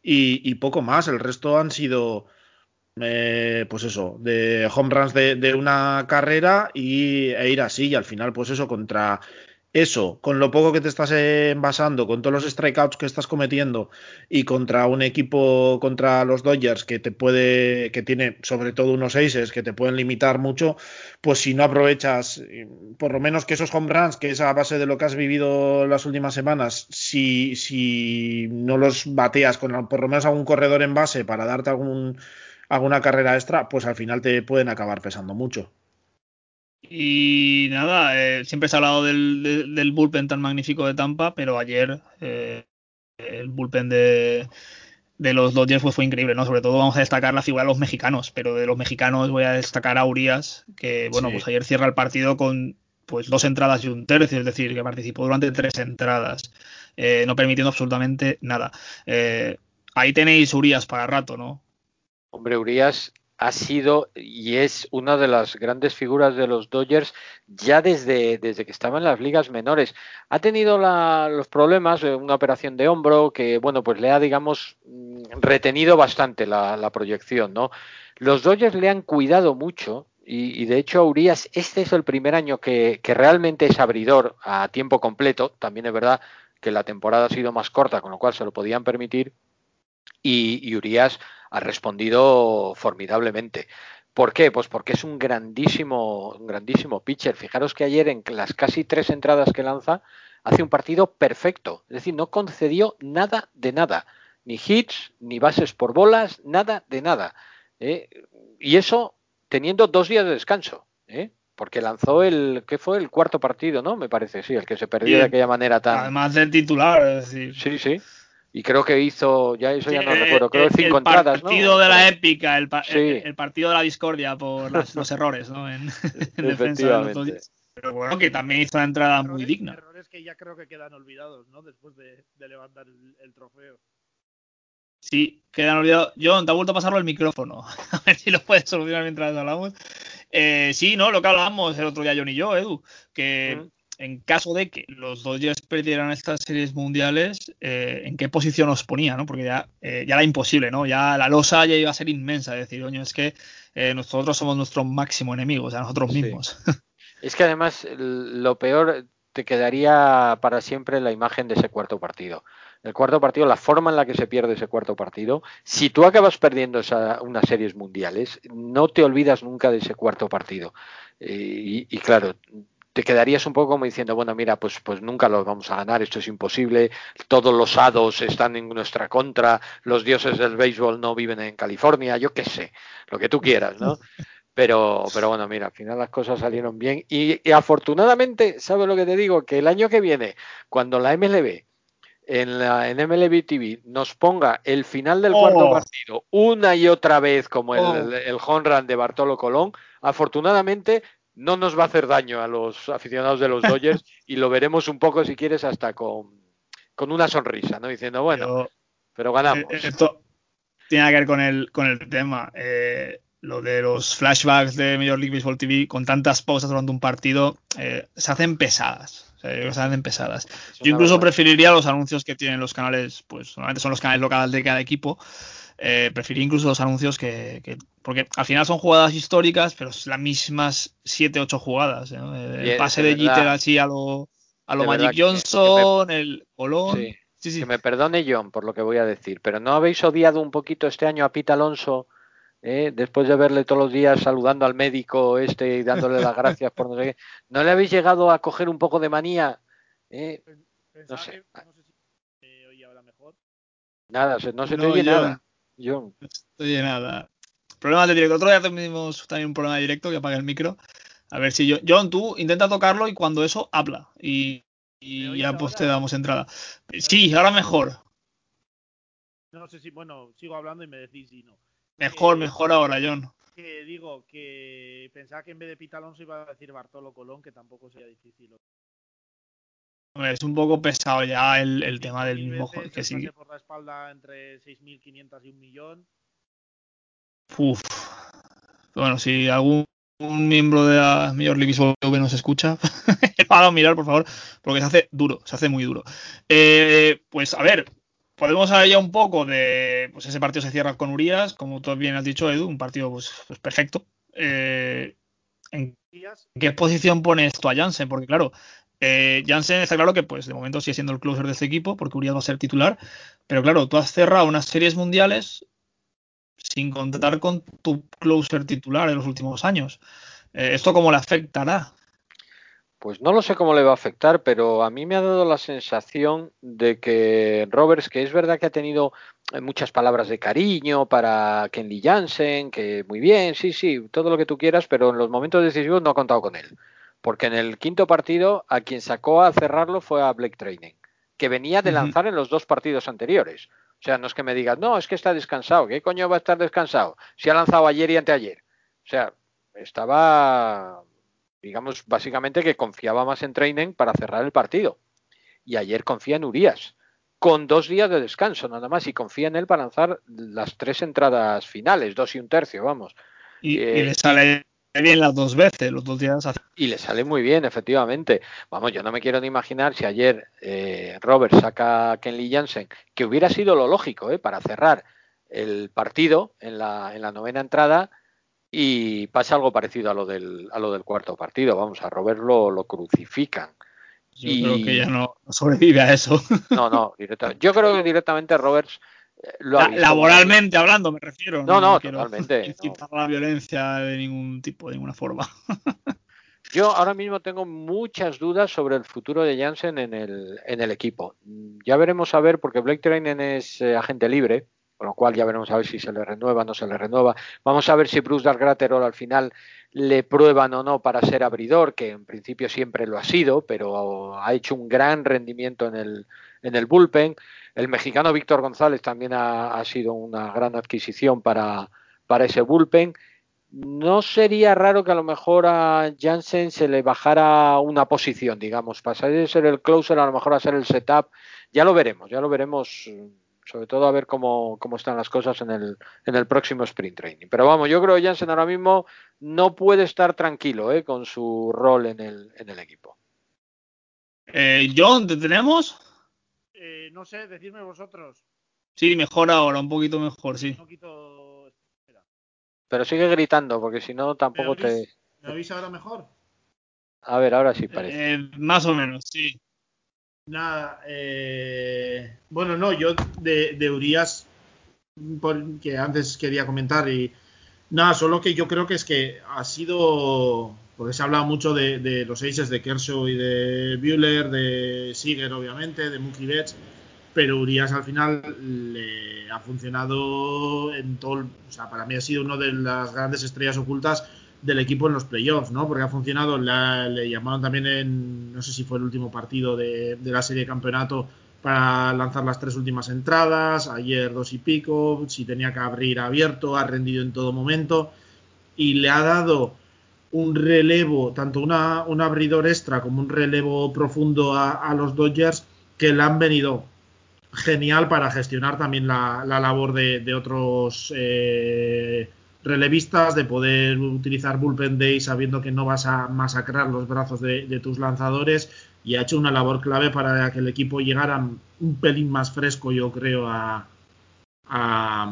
y, poco más. El resto han sido. Eh, pues eso, de home runs de, una carrera y, e ir así, y al final, pues eso, contra eso, con lo poco que te estás envasando, con todos los strikeouts que estás cometiendo y contra un equipo, contra los Dodgers que te puede, que tiene sobre todo unos aces que te pueden limitar mucho, pues si no aprovechas, por lo menos que esos home runs, que es a base de lo que has vivido las últimas semanas, si, si no los bateas con por lo menos algún corredor en base para darte algún, alguna carrera extra, pues al final te pueden acabar pesando mucho. Y nada, eh, siempre se ha hablado del, bullpen tan magnífico de Tampa, pero ayer eh, el bullpen de, los Dodgers fue increíble, ¿no? Sobre todo vamos a destacar la figura de los mexicanos, pero de los mexicanos voy a destacar a Urias, que bueno, pues ayer cierra el partido con pues dos entradas y un tercio, es decir, que participó durante tres entradas, eh, no permitiendo absolutamente nada. ahí tenéis Urias para rato, ¿no? Hombre, Urias ha sido y es una de las grandes figuras de los Dodgers ya desde, desde que estaba en las ligas menores. Ha tenido los problemas de una operación de hombro que, bueno, pues le ha, digamos, mm, retenido bastante la, proyección, ¿no? Los Dodgers le han cuidado mucho y, de hecho, Urias, este es el primer año que, que realmente es abridor a tiempo completo. También es verdad que la temporada ha sido más corta, con lo cual se lo podían permitir. Y, y Urias ha respondido formidablemente. ¿Por qué? Pues porque es un grandísimo, un grandísimo pitcher. Fijaros que ayer en las casi tres entradas que lanza hace un partido perfecto. Es decir, no concedió nada de nada. Ni hits, ni bases por bolas, nada de nada. ¿eh? Y eso teniendo dos días de descanso. ¿eh? Porque lanzó el, ¿qué fue? El cuarto partido, ¿no? Me parece, sí, el que se perdió de aquella manera tan... Además del titular, es decir. Sí, sí y creo que hizo, ya eso ya no recuerdo, creo que cinco entradas, El partido de la épica, el, partido de la discordia por los errores, ¿no? En, defensa de los Pero bueno, que también hizo una entrada muy digna. Errores que ya creo que quedan olvidados, ¿no? Después de, levantar el, trofeo. Sí, quedan olvidados. John, te ha vuelto a pasarlo el micrófono. A ver si lo puedes solucionar mientras hablamos. Eh, sí, no, lo que hablábamos el otro día John y yo, Edu, que en caso de que los Dodgers perdieran estas series mundiales, eh, ¿en qué posición os ponía? ¿no? Porque ya, eh, ya era imposible, ¿no? Ya la losa ya iba a ser inmensa. Es decir, coño, es que eh, nosotros somos nuestro máximo enemigo, o sea, nosotros mismos. Es que además lo peor te quedaría para siempre la imagen de ese cuarto partido. El cuarto partido, la forma en la que se pierde ese cuarto partido, si tú acabas perdiendo esa, unas series mundiales, no te olvidas nunca de ese cuarto partido. y, y, claro, te quedarías un poco como diciendo, bueno, mira, pues, pues nunca lo vamos a ganar, esto es imposible, todos los hados están en nuestra contra, los dioses del béisbol no viven en California, yo qué sé, lo que tú quieras, ¿no? Pero, pero bueno, mira, al final las cosas salieron bien y, afortunadamente, ¿sabes lo que te digo? Que el año que viene, cuando la MLB en, la, en MLB TV nos ponga el final del cuarto oh. partido una y otra vez como el, oh. el, el home run de Bartolo Colón, afortunadamente no nos va a hacer daño a los aficionados de los Dodgers y lo veremos un poco, si quieres, hasta con, con una sonrisa, ¿no? Diciendo, bueno, pero, ganamos. Eh, esto tiene que ver con el, con el tema. Eh, lo de los flashbacks de Major League Baseball TV con tantas pausas durante un partido eh, se hacen pesadas. se hacen pesadas. Yo incluso preferiría los anuncios que tienen los canales, pues solamente son los canales locales de cada equipo. Eh, preferiría incluso los anuncios que, Porque al final son jugadas históricas, pero es las mismas 7-8 jugadas. El pase de, Jeter así a lo, a lo Magic Johnson, el Colón. Que me perdone John por lo que voy a decir, pero ¿no habéis odiado un poquito este año a Pete Alonso? ¿eh? después de verle todos los días saludando al médico este y dándole las gracias por no sé qué, ¿no le habéis llegado a coger un poco de manía? ¿Eh? No sé. Nada, no se te oye nada. Yo. No se oye nada. Problemas de directo. Otro día tuvimos también un problema de directo que apaga el micro. A ver si yo. John, tú intenta tocarlo y cuando eso habla. Y, ya pues te damos entrada. Sí, ahora mejor. No sé si, bueno, sigo hablando y me decís si no. Mejor, mejor ahora, John. Que digo que pensaba que en vez de Pita Alonso iba a decir Bartolo Colón, que tampoco sería difícil. Es un poco pesado ya el, tema del mismo que sí. por la espalda entre 6.500 y un millón. Uf. Bueno, si algún miembro de la Major League que nos escucha, para mirar, por favor, porque se hace duro, se hace muy duro. Eh, pues a ver, podemos hablar ya un poco de. Pues ese partido se cierra con Urias, como tú bien has dicho, Edu, un partido pues, pues perfecto. Eh, ¿En qué posición pone esto a Jansen? Porque claro, eh, Jansen está claro que pues de momento sigue siendo el closer de este equipo, porque Urias va a ser titular. Pero claro, tú has cerrado unas series mundiales sin contar con tu closer titular en los últimos años. Eh, ¿Esto cómo le afectará? Pues no lo sé cómo le va a afectar, pero a mí me ha dado la sensación de que Roberts, que es verdad que ha tenido eh, muchas palabras de cariño para Kenley Jansen, que muy bien, sí, sí, todo lo que tú quieras, pero en los momentos decisivos no ha contado con él. Porque en el quinto partido a quien sacó a cerrarlo fue a Blake Training, que venía de lanzar en los dos partidos anteriores. O sea, no es que me digas, no, es que está descansado. ¿Qué coño va a estar descansado? Si ha lanzado ayer y anteayer. O sea, estaba digamos, básicamente que confiaba más en Training para cerrar el partido. Y ayer confía en Urias, con dos días de descanso nada más, y confía en él para lanzar las tres entradas finales, dos y un tercio, vamos. Y, eh, le sale bien las dos veces, los dos días. Y le sale muy bien, efectivamente. Vamos, yo no me quiero ni imaginar si ayer eh, Robert saca a Kenley Jansen, que hubiera sido lo lógico, eh, para cerrar el partido en la, en la novena entrada y pasa algo parecido a lo del, a lo del cuarto partido. Vamos, a Robert lo, lo crucifican. Yo creo que ya no, sobrevive a eso. No, no, yo creo que directamente Roberts Laboralmente hablando, me refiero. No, no, totalmente. Incitar la violencia de ningún tipo, de ninguna forma. Yo ahora mismo tengo muchas dudas sobre el futuro de Jansen en el, en el equipo. Ya veremos a ver, porque Blake Trainen es eh, agente libre con lo cual ya veremos a ver si se le renueva o no se le renueva. Vamos a ver si Bruce Dargraterol al final le prueban o no para ser abridor, que en principio siempre lo ha sido, pero ha hecho un gran rendimiento en el, en el bullpen. El mexicano Víctor González también ha, sido una gran adquisición para, para ese bullpen. No sería raro que a lo mejor a Jansen se le bajara una posición, digamos, pasar de ser el closer a lo mejor a ser el setup. Ya lo veremos, ya lo veremos sobre todo a ver cómo, están las cosas en el, en el próximo sprint training. Pero vamos, yo creo que Jansen ahora mismo no puede estar tranquilo ¿eh? con su rol en el, en el equipo. Eh, John, ¿te tenemos? Eh, no sé, decidme vosotros. Sí, mejor ahora, un poquito mejor, sí. Pero sigue gritando, porque si no tampoco te... ¿Me oís ahora mejor? A ver, ahora sí parece. Eh, más o menos, sí. Nada, eh, bueno, no, yo de, de Urias, que antes quería comentar, y nada, solo que yo creo que es que ha sido, porque se ha hablado mucho de, los aces de Kershaw y de Bueller, de Seager, obviamente, de Mookie Betts, pero Urias al final le ha funcionado en todo, o sea, para mí ha sido una de las grandes estrellas ocultas del equipo en los playoffs, ¿no? Porque ha funcionado, le llamaron también en, no sé si fue el último partido de, la serie de campeonato para lanzar las tres últimas entradas, ayer dos y pico, si tenía que abrir abierto, ha rendido en todo momento y le ha dado un relevo, tanto una, un abridor extra como un relevo profundo a, los Dodgers que le han venido genial para gestionar también la, labor de, otros eh, relevistas, de poder utilizar bullpen day sabiendo que no vas a masacrar los brazos de, tus lanzadores y ha hecho una labor clave para que el equipo llegara un pelín más fresco, yo creo, a, a,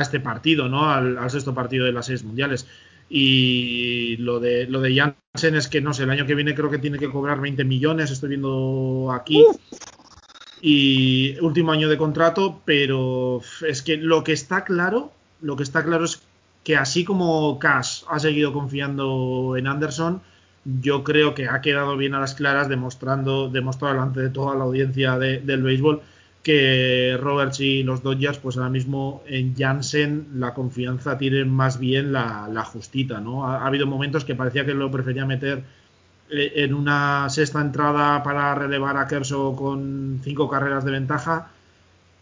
este partido, ¿no? Al, sexto partido de las seis mundiales. Y lo de, lo de Janssen es que, no sé, el año que viene creo que tiene que cobrar 20 millones, estoy viendo aquí. Y último año de contrato, pero es que lo que está claro lo que está claro es que así como Cash ha seguido confiando en Anderson, yo creo que ha quedado bien a las claras demostrando, demostró delante de toda la audiencia del béisbol que Roberts y los Dodgers, pues ahora mismo en Jansen la confianza tiene más bien la, justita, ¿no? Ha, ha, habido momentos que parecía que lo prefería meter eh, en una sexta entrada para relevar a Kershaw con cinco carreras de ventaja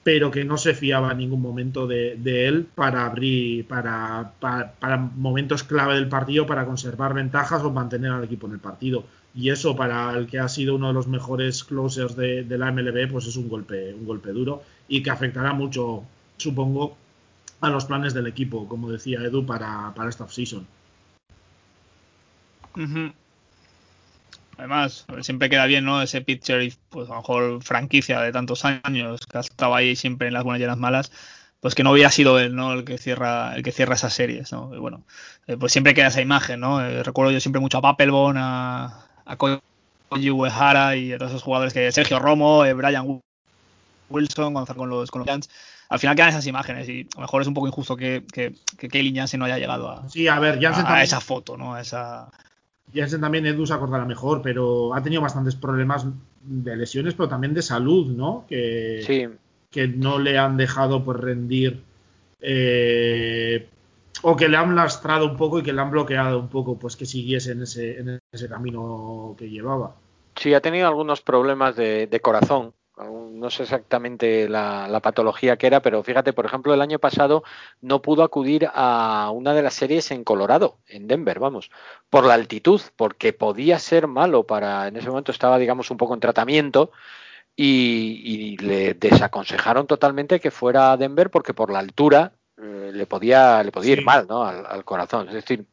pero que no se fiaba en ningún momento de, él para abrir, para, para, momentos clave del partido, para conservar ventajas o mantener al equipo en el partido. Y eso para el que ha sido uno de los mejores closers de, la MLB, pues es un golpe, un golpe duro y que afectará mucho, supongo, a los planes del equipo, como decía Edu, para, para esta offseason. Además, siempre queda bien, ¿no? Ese pitcher, pues a lo mejor franquicia de tantos años, que ha estado ahí siempre en las buenas y en las malas, pues que no hubiera sido él, ¿no? El que cierra, el que cierra esas series, ¿no? Y bueno, eh, pues siempre queda esa imagen, ¿no? Eh, recuerdo yo siempre mucho a Papelbon, a, a Koji Uehara y a todos esos jugadores que Sergio Romo, eh, Brian Wilson, cuando con los, con los Giants. Al final quedan esas imágenes y a lo mejor es un poco injusto que, que, que Jansen no haya llegado a, sí, a, ver, a, esa foto, ¿no? A esa, Jansen también Edu se acordará mejor, pero ha tenido bastantes problemas de lesiones, pero también de salud, ¿no? Que, que no le han dejado pues rendir eh, o que le han lastrado un poco y que le han bloqueado un poco, pues que siguiese en ese, en ese camino que llevaba. Sí, ha tenido algunos problemas de, de corazón no sé exactamente la, patología que era, pero fíjate, por ejemplo, el año pasado no pudo acudir a una de las series en Colorado, en Denver, vamos, por la altitud, porque podía ser malo para, en ese momento estaba, digamos, un poco en tratamiento y, le desaconsejaron totalmente que fuera a Denver porque por la altura eh, le podía, le podía ir mal, ¿no? al corazón. Es decir,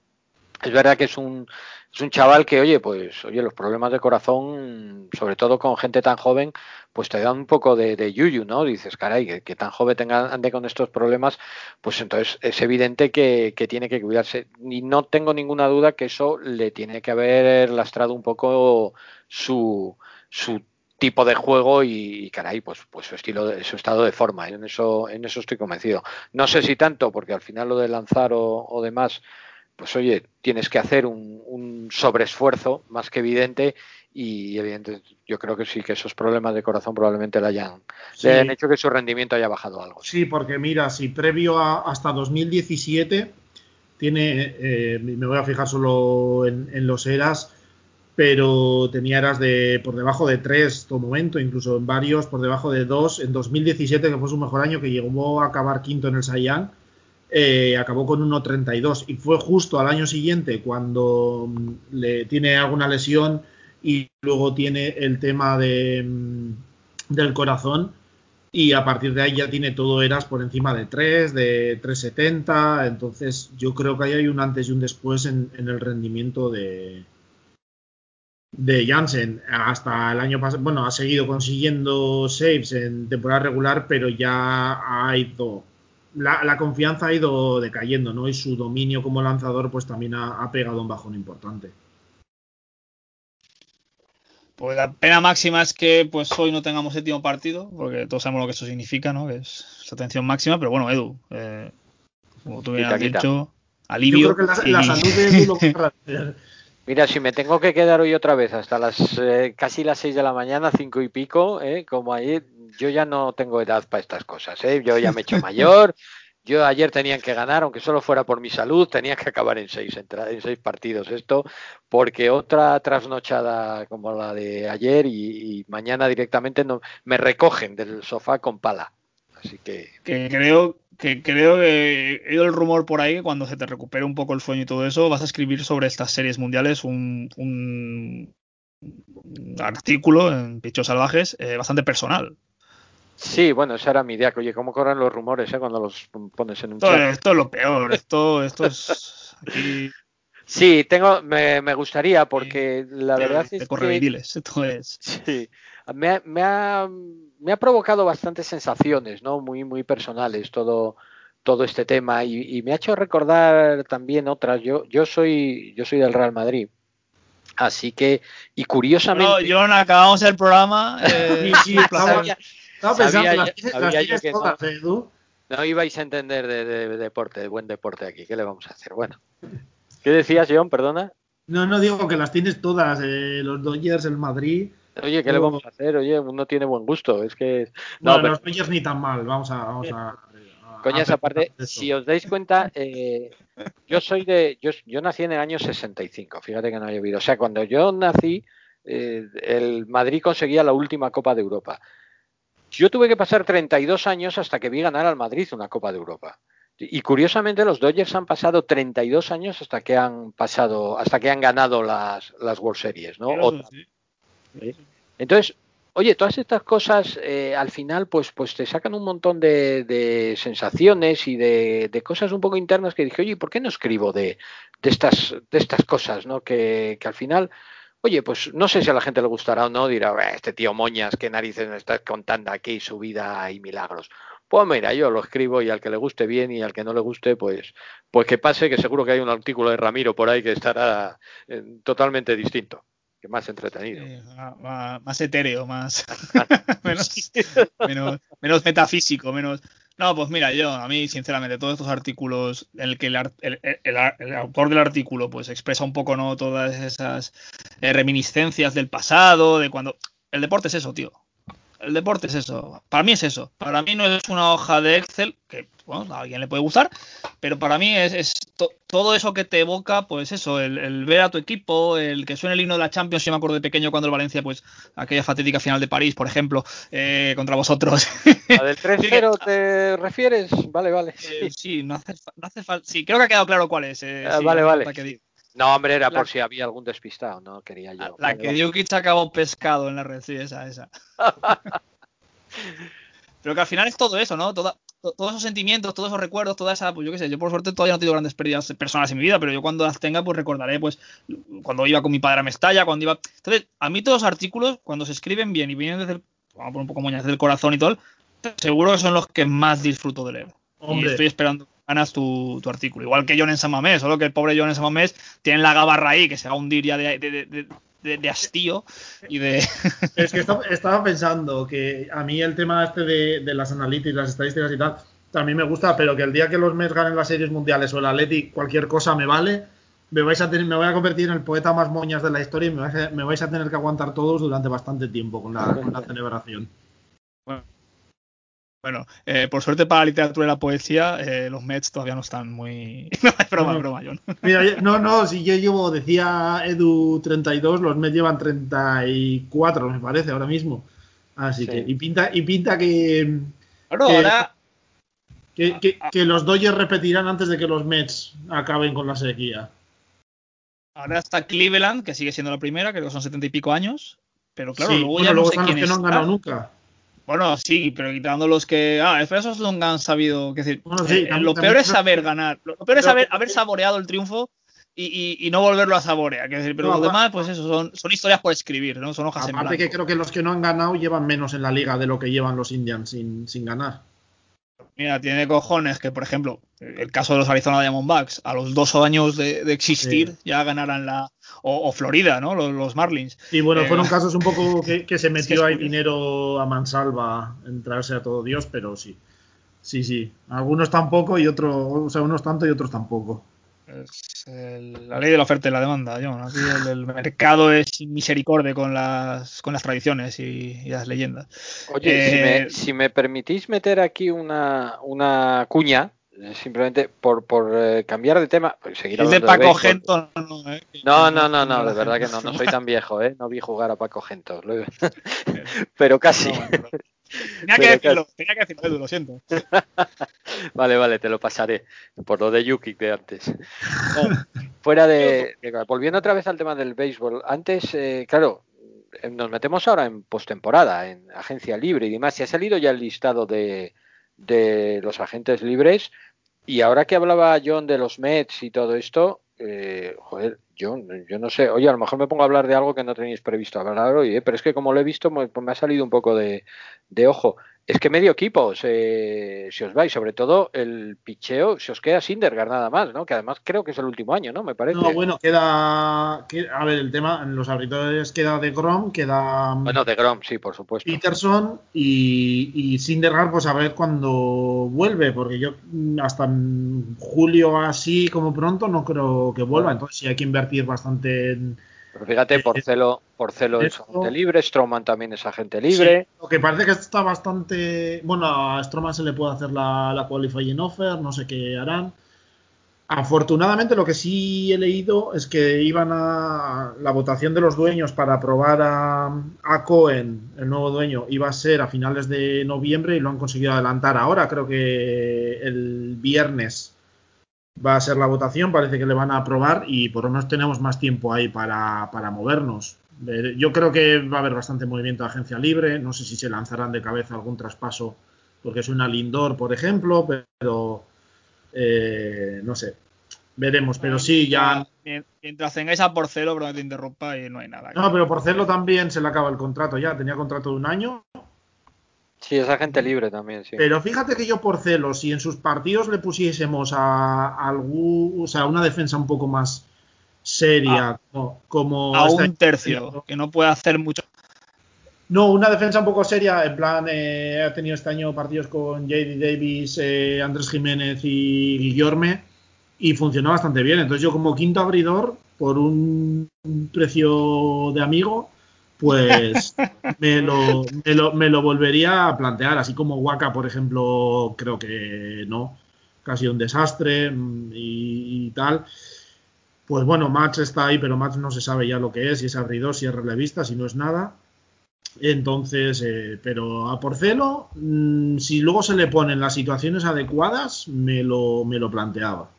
es verdad que es un, es un chaval que, oye, pues, oye, los problemas de corazón, sobre todo con gente tan joven, pues te dan un poco de, yuyu, ¿no? Dices, caray, que, tan joven tenga, ande con estos problemas, pues entonces es evidente que, tiene que cuidarse. Y no tengo ninguna duda que eso le tiene que haber lastrado un poco su, su tipo de juego y, caray, pues, pues su estilo, su estado de forma. En eso, en eso estoy convencido. No sé si tanto, porque al final lo de lanzar o, o demás pues oye, tienes que hacer un, un sobreesfuerzo más que evidente y evidentemente yo creo que sí que esos problemas de corazón probablemente le hayan, hecho que su rendimiento haya bajado algo. Sí, porque mira, si previo a hasta 2017 tiene, eh, me voy a fijar solo en, los eras, pero tenía eras de por debajo de 3 todo momento, incluso en varios por debajo de 2. En 2017, que fue su mejor año, que llegó a acabar quinto en el Saiyan, eh, acabó con 1.32 y fue justo al año siguiente cuando mm, le tiene alguna lesión y luego tiene el tema de, mm, del corazón y a partir de ahí ya tiene todo eras por encima de 3, de 3.70, entonces yo creo que ahí hay un antes y un después en, el rendimiento de, de Jansen. Hasta el año pasado, bueno, ha seguido consiguiendo saves en temporada regular, pero ya ha ido la, confianza ha ido decayendo, ¿no? Y su dominio como lanzador, pues también ha, pegado un bajón importante. Pues la pena máxima es que pues hoy no tengamos séptimo partido, porque todos sabemos lo que eso significa, ¿no? Que es la atención máxima, pero bueno, Edu, eh, como tú bien has dicho, alivio. Yo creo que la, salud de Edu lo Mira, si me tengo que quedar hoy otra vez hasta las eh, casi las seis de la mañana, cinco y pico, eh, como ayer, yo ya no tengo edad para estas cosas, ¿eh? yo ya me he hecho mayor. Yo ayer tenían que ganar, aunque solo fuera por mi salud, tenía que acabar en seis, en seis partidos esto, porque otra trasnochada como la de ayer y, mañana directamente no, me recogen del sofá con pala. Así que. Que creo que creo que he oído el rumor por ahí que cuando se te recupere un poco el sueño y todo eso, vas a escribir sobre estas series mundiales un, un, artículo en Pichos Salvajes eh, bastante personal. Sí, bueno, esa era mi idea, que oye, ¿cómo corren los rumores eh, cuando los pones en un esto, Esto es lo peor, esto, esto es aquí... Sí, tengo, me, me gustaría porque la verdad de, es que... esto es... Sí, me, me, ha, me ha provocado bastantes sensaciones, ¿no? Muy, muy personales todo, todo este tema y, y, me ha hecho recordar también otras. Yo, yo soy, yo soy del Real Madrid. Así que, y curiosamente. No, John, acabamos el programa. Eh, sí, sí, estaba, estaba pensando las, las todas, no, ibais a entender de, de, de, deporte, de buen deporte aquí. ¿Qué le vamos a hacer? Bueno. ¿Qué decías, John? Perdona. No, no digo que las tienes todas. Eh, los Dodgers, el Madrid. Oye, ¿qué le vamos a hacer? Oye, uno tiene buen gusto. Es que. No, no pero... los Dodgers ni tan mal. Vamos a. Vamos a, a Coñas, aparte, si os dais cuenta, eh, yo soy de. Yo, yo, nací en el año 65. Fíjate que no ha llovido. O sea, cuando yo nací, eh, el Madrid conseguía la última Copa de Europa. Yo tuve que pasar 32 años hasta que vi ganar al Madrid una Copa de Europa. Y curiosamente los Dodgers han pasado 32 años hasta que han pasado, hasta que han ganado las, las World Series, ¿no? O, ¿sí? Entonces, oye, todas estas cosas eh, al final pues, pues te sacan un montón de, de sensaciones y de, de, cosas un poco internas que dije, oye, ¿por qué no escribo de, de estas, de estas cosas, ¿no? Que, que al final Oye, pues no sé si a la gente le gustará o no, dirá, este tío Moñas, qué narices me estás contando aquí, su vida y milagros. Pues mira, yo lo escribo y al que le guste bien y al que no le guste, pues, pues que pase, que seguro que hay un artículo de Ramiro por ahí que estará eh, totalmente distinto, que más entretenido. Sí, más, más, etéreo, más menos, menos, menos metafísico, menos, no, pues mira, yo, a mí, sinceramente, todos estos artículos en el que el, el, el, el, autor del artículo pues expresa un poco, ¿no? Todas esas eh, reminiscencias del pasado, de cuando... El deporte es eso, tío. El deporte es eso. Para mí es eso. Para mí no es una hoja de Excel, que bueno, a alguien le puede gustar, pero para mí es, es to, todo eso que te evoca, pues eso, el, el, ver a tu equipo, el que suene el himno de la Champions, yo me acuerdo de pequeño cuando el Valencia, pues aquella fatídica final de París, por ejemplo, eh, contra vosotros. ¿La del 3-0 te refieres? Vale, vale. Eh, sí, no hace, no hace falta. Sí, creo que ha quedado claro cuál es. Eh, ah, sí, vale, vale. Que no, hombre, era la, por si había algún despistado, no quería yo. La vale, que Jokic acabó pescado en la red, sí, esa, esa. Pero que al final es todo eso, ¿no? Toda, to, todos esos sentimientos, todos esos recuerdos, toda esa, pues yo qué sé, yo por suerte todavía no he tenido grandes pérdidas personales en mi vida, pero yo cuando las tenga, pues recordaré, pues, cuando iba con mi padre a Mestalla, cuando iba. Entonces, a mí todos los artículos, cuando se escriben bien y vienen desde el, vamos a poner un poco moñas, desde el corazón y todo, seguro que son los que más disfruto de leer. Hombre. Y estoy esperando ganas tu, tu, artículo. Igual que John en Samamés, solo que el pobre John en Samamés tiene la gabarra ahí, que se va a hundir ya de, de, de, de, de hastío y de... Es que estaba, estaba, pensando que a mí el tema este de, de, las analíticas, las estadísticas y tal, también me gusta, pero que el día que los Mets ganen las series mundiales o el Athletic, cualquier cosa me vale, me, vais a tener, me voy a convertir en el poeta más moñas de la historia y me vais a, me vais a tener que aguantar todos durante bastante tiempo con la, con la celebración. Bueno. Bueno, eh, por suerte para la literatura y la poesía, eh, los Mets todavía no están muy. no, es broma, no. broma, John. Mira, no, no, si yo llevo, decía Edu 32, los Mets llevan 34, me parece, ahora mismo. Así sí. que, y pinta, y pinta que. Que, ahora. Que, que, que, los Dodgers repetirán antes de que los Mets acaben con la sequía. Ahora está Cleveland, que sigue siendo la primera, creo que son setenta y pico años. Pero claro, sí, luego bueno, ya luego no sé están los que no han ganado nunca. Bueno, sí, pero quitando los que. Ah, esos nunca han sabido. Que decir, bueno, sí, eh, lo peor es saber ganar. Lo peor es haber, haber saboreado el triunfo y, y, y, no volverlo a saborear. Decir, pero no, lo demás, pues eso, son, son, historias por escribir, ¿no? Son hojas aparte en blanco. que creo que los que no han ganado llevan menos en la liga de lo que llevan los Indians sin, sin ganar. Mira, tiene cojones que, por ejemplo, el caso de los Arizona Diamondbacks, a los dos años de, de existir, sí. ya ganaran la. O, o, Florida, ¿no? Los, los Marlins. Y bueno, eh, fueron casos un poco que, que se metió ahí dinero a mansalva en traerse a todo Dios, pero sí. Sí, sí. Algunos tampoco y otros. O sea, unos tanto y otros tampoco. Es el, la ley de la oferta y la demanda, John. Aquí el, el, mercado es misericordia con las, con las tradiciones y, y las leyendas. Oye, eh, si, me, si, me, permitís meter aquí una, una cuña, simplemente por, por eh, cambiar de tema. Pues seguir es de Paco de Gento, no, eh, no, no, no, no, de verdad que no, no soy tan viejo, ¿eh? No vi jugar a Paco Gento, pero casi. No, bueno, pero Tenía que decirlo, tenía que decirlo, lo siento. vale, vale, te lo pasaré. Por lo de Yuki de antes. fuera de. Volviendo otra vez al tema del béisbol. Antes, eh, claro, eh, nos metemos ahora en postemporada, en agencia libre y demás. Y ha salido ya el listado de, de los agentes libres. Y ahora que hablaba John de los Mets y todo esto, eh, joder, yo, yo no sé, oye, a lo mejor me pongo a hablar de algo que no tenéis previsto hablar hoy, ¿eh? pero es que como lo he visto, me, pues me ha salido un poco de, de ojo. Es que medio equipo, si os vais, sobre todo el picheo, se os queda Sindergaard nada más, ¿no? Que además creo que es el último año, ¿no? Me parece. No, bueno, queda. a ver, el tema, en los abridores queda de Grom, queda. Bueno, de Grom, sí, por supuesto. Peterson y, y Sindergaard, pues a ver cuándo vuelve, porque yo hasta julio así como pronto no creo que vuelva. Entonces, sí hay que invertir bastante en pero fíjate, eh, Porcelo, Porcelo es agente libre, Stroman también es agente libre. lo que parece que está bastante. Bueno, a Stroman se le puede hacer la, la qualifying offer, no sé qué harán. Afortunadamente, lo que sí he leído es que iban a. La votación de los dueños para aprobar a, a Cohen, el nuevo dueño, iba a ser a finales de noviembre y lo han conseguido adelantar ahora, creo que el viernes va a ser la votación, parece que le van a aprobar y por lo menos tenemos más tiempo ahí para, movernos. Yo creo que va a haber bastante movimiento de agencia libre, no sé si se lanzarán de cabeza algún traspaso porque es una Lindor, por ejemplo, pero eh, no sé, veremos, pero sí, ya... Mientras tengáis a Porcelo, pero no te interrumpa y no hay nada. No, pero Porcelo también se le acaba el contrato ya, tenía contrato de un año Sí, es agente libre también, sí. Pero fíjate que yo por celos, si en sus partidos le pusiésemos a, algún, o sea, una defensa un poco más seria, ah. como, a un tercio, que no puede hacer mucho. No, una defensa un poco seria, en plan, eh, ha tenido este año partidos con JD Davis, eh, Andrés Jiménez y Guillorme, y funcionó bastante bien. Entonces yo como quinto abridor, por un precio de amigo, pues me lo, me lo, volvería a plantear, así como Waka, por ejemplo, creo que no, casi un desastre mm, y, tal. Pues bueno, Max está ahí, pero Max no se sabe ya lo que es, si es abridor, si es relevista, si no es nada. Entonces, eh, pero a Porcelo, mm, si luego se le ponen las situaciones adecuadas, me lo, me lo planteaba.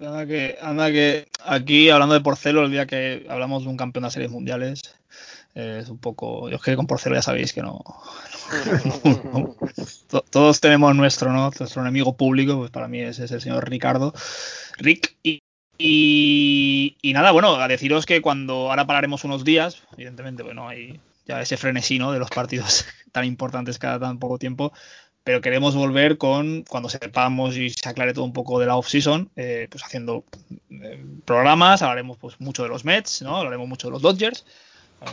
Anda que, anda que aquí, hablando de Porcelo, el día que hablamos de un campeón de series mundiales, es un poco. Yo es que con Porcelo ya sabéis que no. Todos tenemos nuestro, ¿no? Nuestro enemigo público, pues para mí ese es el señor Ricardo. Rick. Y, y, nada, bueno, a deciros que cuando ahora pararemos unos días, evidentemente, bueno, hay ya ese frenesí, De los partidos tan importantes cada tan poco tiempo pero queremos volver con cuando sepamos y se aclare todo un poco de la off-season, eh, pues haciendo eh, programas, hablaremos pues mucho de los Mets, ¿no? Hablaremos mucho de los Dodgers,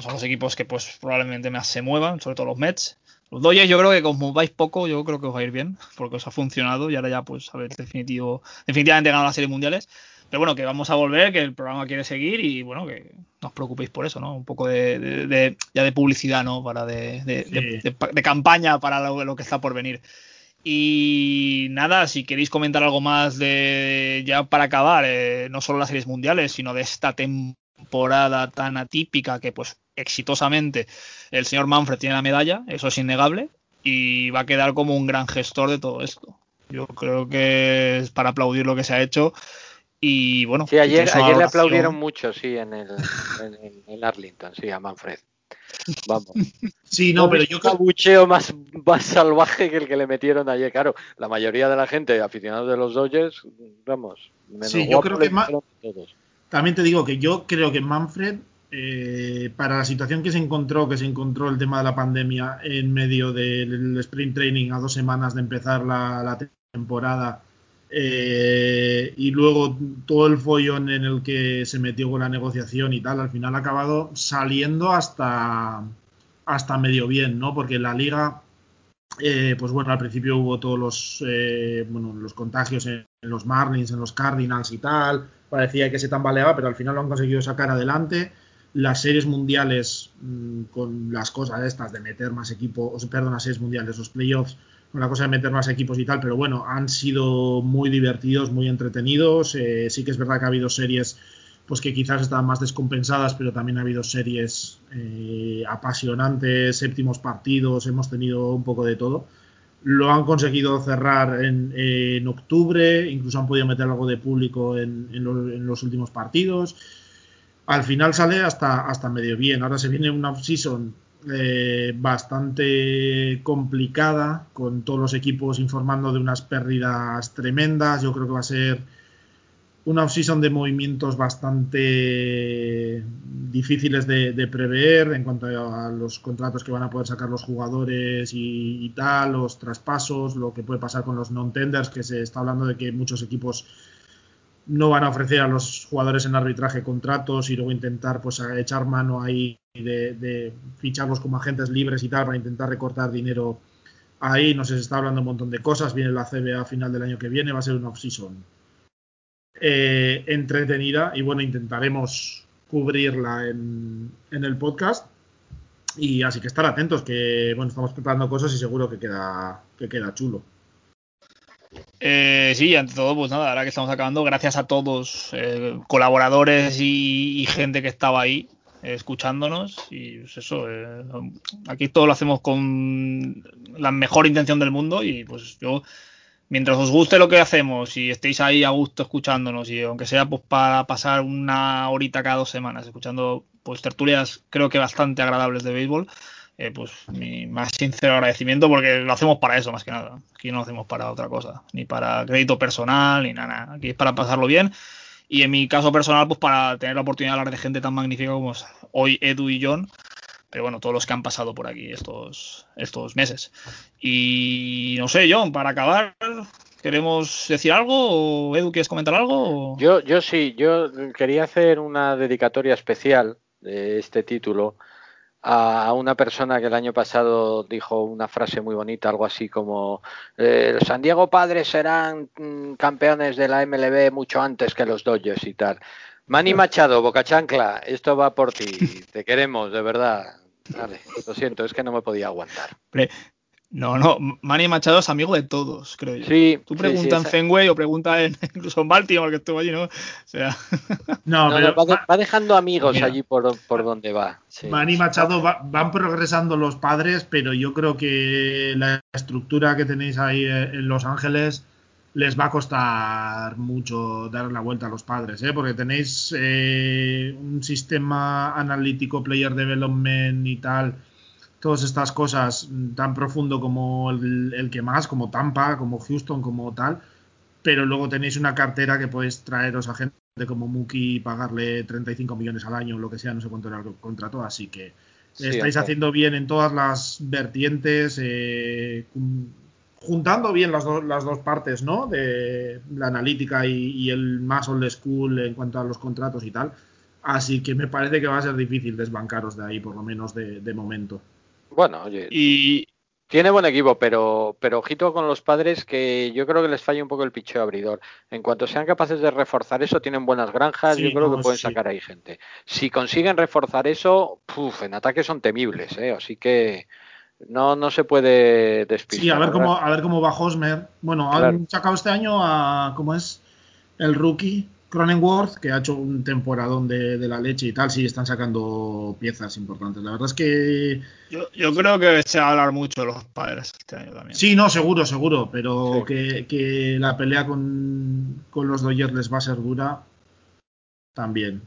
son los equipos que pues probablemente más se muevan, sobre todo los Mets. Los Dodgers yo creo que como vais poco, yo creo que os va a ir bien, porque os ha funcionado y ahora ya pues a ver definitivo, definitivamente ganado las series mundiales. Pero bueno, que vamos a volver, que el programa quiere seguir y bueno, que no os preocupéis por eso, ¿no? Un poco de, ya de publicidad, ¿no? Para de, de campaña para lo, que está por venir. Y nada, si queréis comentar algo más de ya para acabar, eh, no solo las series mundiales, sino de esta temporada temporada tan atípica que pues exitosamente el señor Manfred tiene la medalla, eso es innegable, y va a quedar como un gran gestor de todo esto. Yo creo que es para aplaudir lo que se ha hecho. Y bueno, sí, ayer, ayer le aplaudieron mucho, sí, en, el, en, Arlington, sí, a Manfred. Vamos. Sí, no, pero yo creo. bucheo más, más salvaje que el que le metieron ayer. Claro, la mayoría de la gente, aficionados de los Dodgers, vamos. sí, yo creo que más. También te digo que yo creo que Manfred, eh, para la situación que se encontró, que se encontró el tema de la pandemia en medio del sprint training a dos semanas de empezar la, temporada, eh, y luego todo el follón en el que se metió con la negociación y tal, al final ha acabado saliendo hasta, hasta medio bien, ¿no? Porque la liga, eh, pues bueno, al principio hubo todos los, bueno, los contagios en los Marlins, en los Cardinals y tal, parecía que se tambaleaba, pero al final lo han conseguido sacar adelante. Las series mundiales, mm, con las cosas estas de meter más equipos, perdón, las series mundiales, los playoffs, con la cosa de meter más equipos y tal, pero bueno, han sido muy divertidos, muy entretenidos. Eh, sí que es verdad que ha habido series pues que quizás estaban más descompensadas, pero también ha habido series eh, apasionantes, séptimos partidos, hemos tenido un poco de todo. Lo han conseguido cerrar en, octubre, incluso han podido meter algo de público en, los últimos partidos. Al final sale hasta, hasta medio bien. Ahora se viene una off-season eh, bastante complicada, con todos los equipos informando de unas pérdidas tremendas. Yo creo que va a ser una off-season de movimientos bastante difíciles de, prever en cuanto a los contratos que van a poder sacar los jugadores y, tal, los traspasos, lo que puede pasar con los non-tenders, que se está hablando de que muchos equipos no van a ofrecer a los jugadores en arbitraje contratos y luego intentar pues echar mano ahí de, de ficharlos como agentes libres y tal para intentar recortar dinero ahí. No sé, se está hablando un montón de cosas. Viene la CBA final del año que viene, va a ser una off-season eh, entretenida y bueno, intentaremos cubrirla en, el podcast. Y así que estar atentos, que bueno, estamos preparando cosas y seguro que queda, que queda chulo. Eh, sí, ante todo, pues nada, ahora que estamos acabando, gracias a todos, eh, colaboradores y, gente que estaba ahí escuchándonos. Y pues eso, aquí todo lo hacemos con la mejor intención del mundo y pues yo mientras os guste lo que hacemos y estéis ahí a gusto escuchándonos y aunque sea pues para pasar una horita cada dos semanas escuchando pues tertulias creo que bastante agradables de béisbol, eh, pues mi más sincero agradecimiento porque lo hacemos para eso más que nada. Aquí no lo hacemos para otra cosa, ni para crédito personal ni nada. Aquí es para pasarlo bien y en mi caso personal pues para tener la oportunidad de hablar de gente tan magnífica como hoy Edu y John pero bueno, todos los que han pasado por aquí estos, estos meses. Y no sé, John, para acabar, ¿queremos decir algo? ¿O Edu, quieres comentar algo? Yo, yo sí, yo quería hacer una dedicatoria especial de este título a una persona que el año pasado dijo una frase muy bonita, algo así como eh, San Diego Padres serán mm, campeones de la MLB mucho antes que los Dodgers y tal. Manny Machado, Boca Chancla, esto va por ti, te queremos, de verdad. Vale, lo siento, es que no me podía aguantar. No, no, Manny Machado es amigo de todos, creo yo. Sí. Tú preguntas en Fenway o pregunta en, incluso en Baltimore, que estuvo allí, ¿no? O sea. No, pero va, dejando amigos allí por, por donde va. Manny Machado van progresando los padres, pero yo creo que la estructura que tenéis ahí en Los Ángeles les va a costar mucho dar la vuelta a los padres, ¿eh? porque tenéis eh, un sistema analítico, player development y tal, todas estas cosas tan profundo como el, que más, como Tampa, como Houston, como tal, pero luego tenéis una cartera que podéis traeros a gente como Mookie y pagarle 35 millones al año, lo que sea, no sé cuánto era el contrato, así que estáis haciendo bien en todas las vertientes. Eh, juntando bien las, las dos partes, ¿no? De la analítica y, el más old school en cuanto a los contratos y tal. Así que me parece que va a ser difícil desbancaros de ahí, por lo menos de, momento. Bueno, oye. Y, tiene buen equipo, pero, pero ojito con los padres que yo creo que les falla un poco el picheo abridor. En cuanto sean capaces de reforzar eso, tienen buenas granjas, yo creo que pueden sacar ahí gente. Si consiguen reforzar eso, en ataque son temibles, ¿eh? así que no, no se puede despistar. Sí, a ver cómo, a ver cómo va Hosmer. Bueno, han sacado este año a cómo es el rookie Cronenworth, que ha hecho un temporadón de, de, la leche y tal, sí están sacando piezas importantes. La verdad es que. Yo, yo, creo que se va a hablar mucho de los padres este año también. Sí, no, seguro, seguro, pero que, que, la pelea con, con, los Dodgers les va a ser dura también.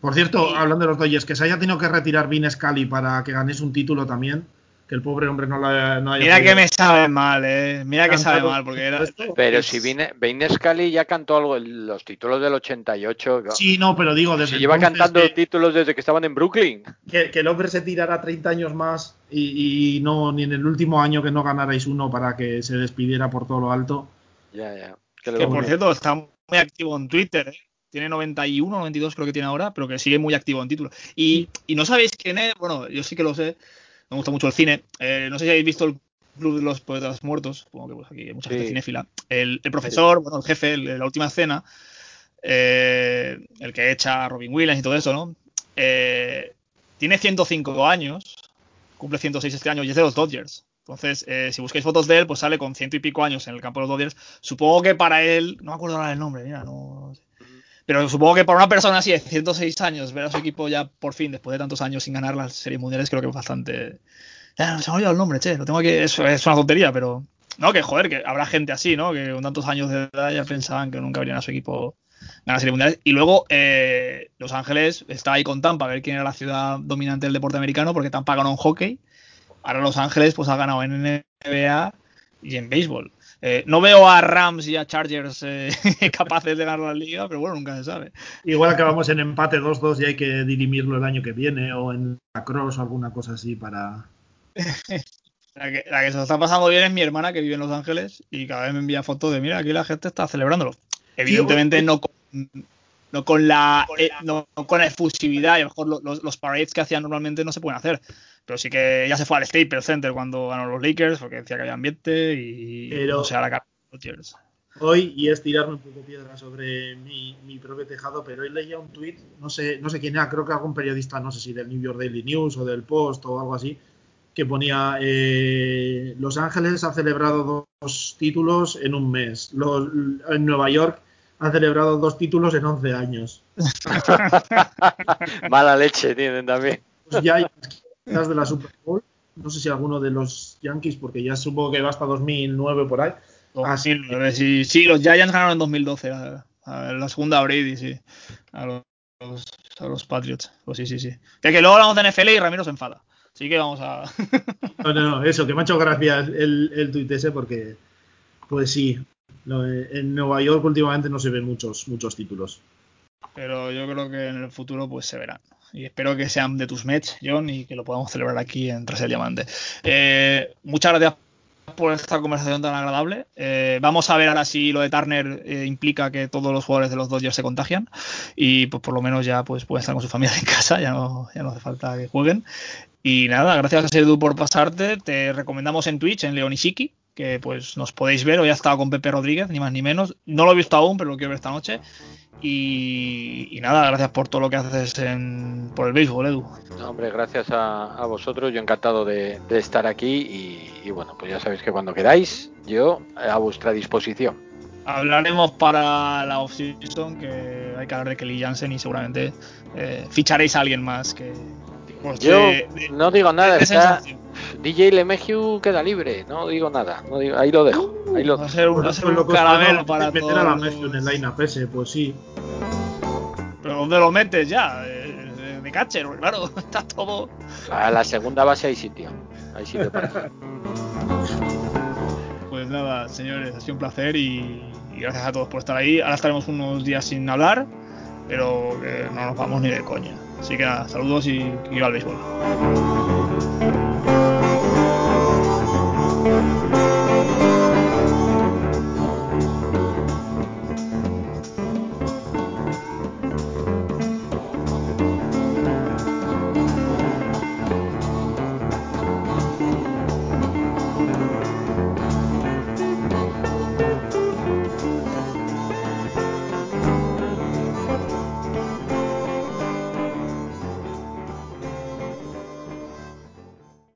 Por cierto, hablando de los Dodgers, que se haya tenido que retirar Vin Scully para que ganes un título también que el pobre hombre no, la, no haya Mira que me sabe mal, eh. Mira que sabe mal, porque era... Pero si viene, Scali ya cantó algo en los títulos del 88. Sí, no, pero digo, desde. Se lleva cantando títulos desde que estaban en Brooklyn. Que, el hombre se tirara 30 años más y, no, ni en el último año que no ganarais uno para que se despidiera por todo lo alto. Ya, ya. Que, por cierto, está muy activo en Twitter, ¿eh? tiene 91, 92 creo que tiene ahora, pero que sigue muy activo en títulos. Y, y no sabéis quién es, bueno, yo sí que lo sé, me gusta mucho el cine. Eh, no sé si habéis visto el Club de los Poetas Muertos, supongo que pues, aquí hay mucha gente cinéfila. El, profesor, bueno, el jefe, el, la última escena, eh, el que echa a Robin Williams y todo eso, ¿no? Eh, tiene 105 años, cumple 106 este año y es de los Dodgers. Entonces, si buscáis fotos de él, pues sale con ciento y pico años en el campo de los Dodgers. Supongo que para él, no me acuerdo ahora el nombre, mira, no, Pero supongo que para una persona así de 106 años, ver a su equipo ya por fin, después de tantos años sin ganar las series mundiales, creo que es bastante. Ya, se me ha olvidado el nombre, che, lo tengo aquí. Es, es una tontería, pero. No, que joder, que habrá gente así, ¿no? Que con tantos años de edad ya pensaban que nunca verían a su equipo ganar series mundiales. Y luego, eh, Los Ángeles está ahí con Tampa, a ver quién era la ciudad dominante del deporte americano, porque Tampa ganó en hockey. Ahora Los Ángeles, pues ha ganado en NBA y en béisbol. Eh, no veo a Rams y a Chargers eh, capaces de ganar la liga, pero bueno, nunca se sabe. Igual acabamos en empate 2-2 y hay que dirimirlo el año que viene o en la cross o alguna cosa así para... la, que, la, que, se lo está pasando bien es mi hermana que vive en Los Ángeles y cada vez me envía fotos de, mira, aquí la gente está celebrándolo. Evidentemente no con, no con la, eh, no con la efusividad y a lo mejor los, los parades que hacían normalmente no se pueden hacer. Pero sí que ya se fue al Staples Center cuando ganó los Lakers, porque decía que había ambiente y Pero no sé, a la cara de los Dodgers. Hoy, y es tirarme un poco piedra sobre mi, mi propio tejado, pero hoy leía un tuit, no sé, no sé quién era, creo que algún periodista, no sé si del New York Daily News o del Post o algo así, que ponía eh, Los Ángeles ha celebrado dos títulos en un mes. Los, en Nueva York han celebrado dos títulos en 11 años. Mala leche tienen también. Pues ya de la Super Bowl. No sé si alguno de los Yankees, porque ya supongo que va hasta 2009 por ahí. Ah, sí, sí, sí, los Giants ganaron en 2012, a, a la segunda Brady, sí, a los, a los Patriots. Pues sí, sí, sí. Que, que luego hablamos de NFL y Ramiro se enfada. Así que vamos a. no, no, no, eso, que me ha hecho gracia el, el tuit ese porque, pues sí, no, en Nueva York últimamente no se ven muchos, muchos títulos. Pero yo creo que en el futuro pues se verán. Y espero que sean de tus Mets, John, y que lo podamos celebrar aquí en Tras el Diamante. Eh, muchas gracias por esta conversación tan agradable. Eh, vamos a ver ahora si lo de Turner eh, implica que todos los jugadores de los Dodgers se contagian y pues por lo menos ya pues pueden estar con su familia en casa, ya no, ya no hace falta que jueguen. Y nada, gracias a Edu por pasarte. Te recomendamos en Twitch, en Leonishiki, que pues nos podéis ver. Hoy ha estado con Pepe Rodríguez, ni más ni menos. No lo he visto aún, pero lo quiero ver esta noche. Y, y nada, gracias por todo lo que haces en, por el béisbol, Edu. No, hombre, gracias a, a, vosotros. Yo encantado de, de estar aquí. Y, y, bueno, pues ya sabéis que cuando queráis, yo a vuestra disposición. Hablaremos para la off-season, que hay que hablar de Kelly Jansen y seguramente eh, ficharéis a alguien más que. Pues yo de, de, no digo nada, está, DJ Lemegiu queda libre, no digo nada, no digo, ahí lo dejo. Ahí lo va a ser un, va a ser un caramelo para meter todos a Lemegiu en el line-up ese, pues sí. Pero ¿dónde lo metes ya? Eh, De catcher, porque claro, está todo. A la segunda base hay sitio. Hay sitio para. Pues nada, señores, ha sido un placer y, y gracias a todos por estar ahí. Ahora estaremos unos días sin hablar, pero que no nos vamos ni de coña. Así que nada, saludos y que viva el béisbol. Thank you.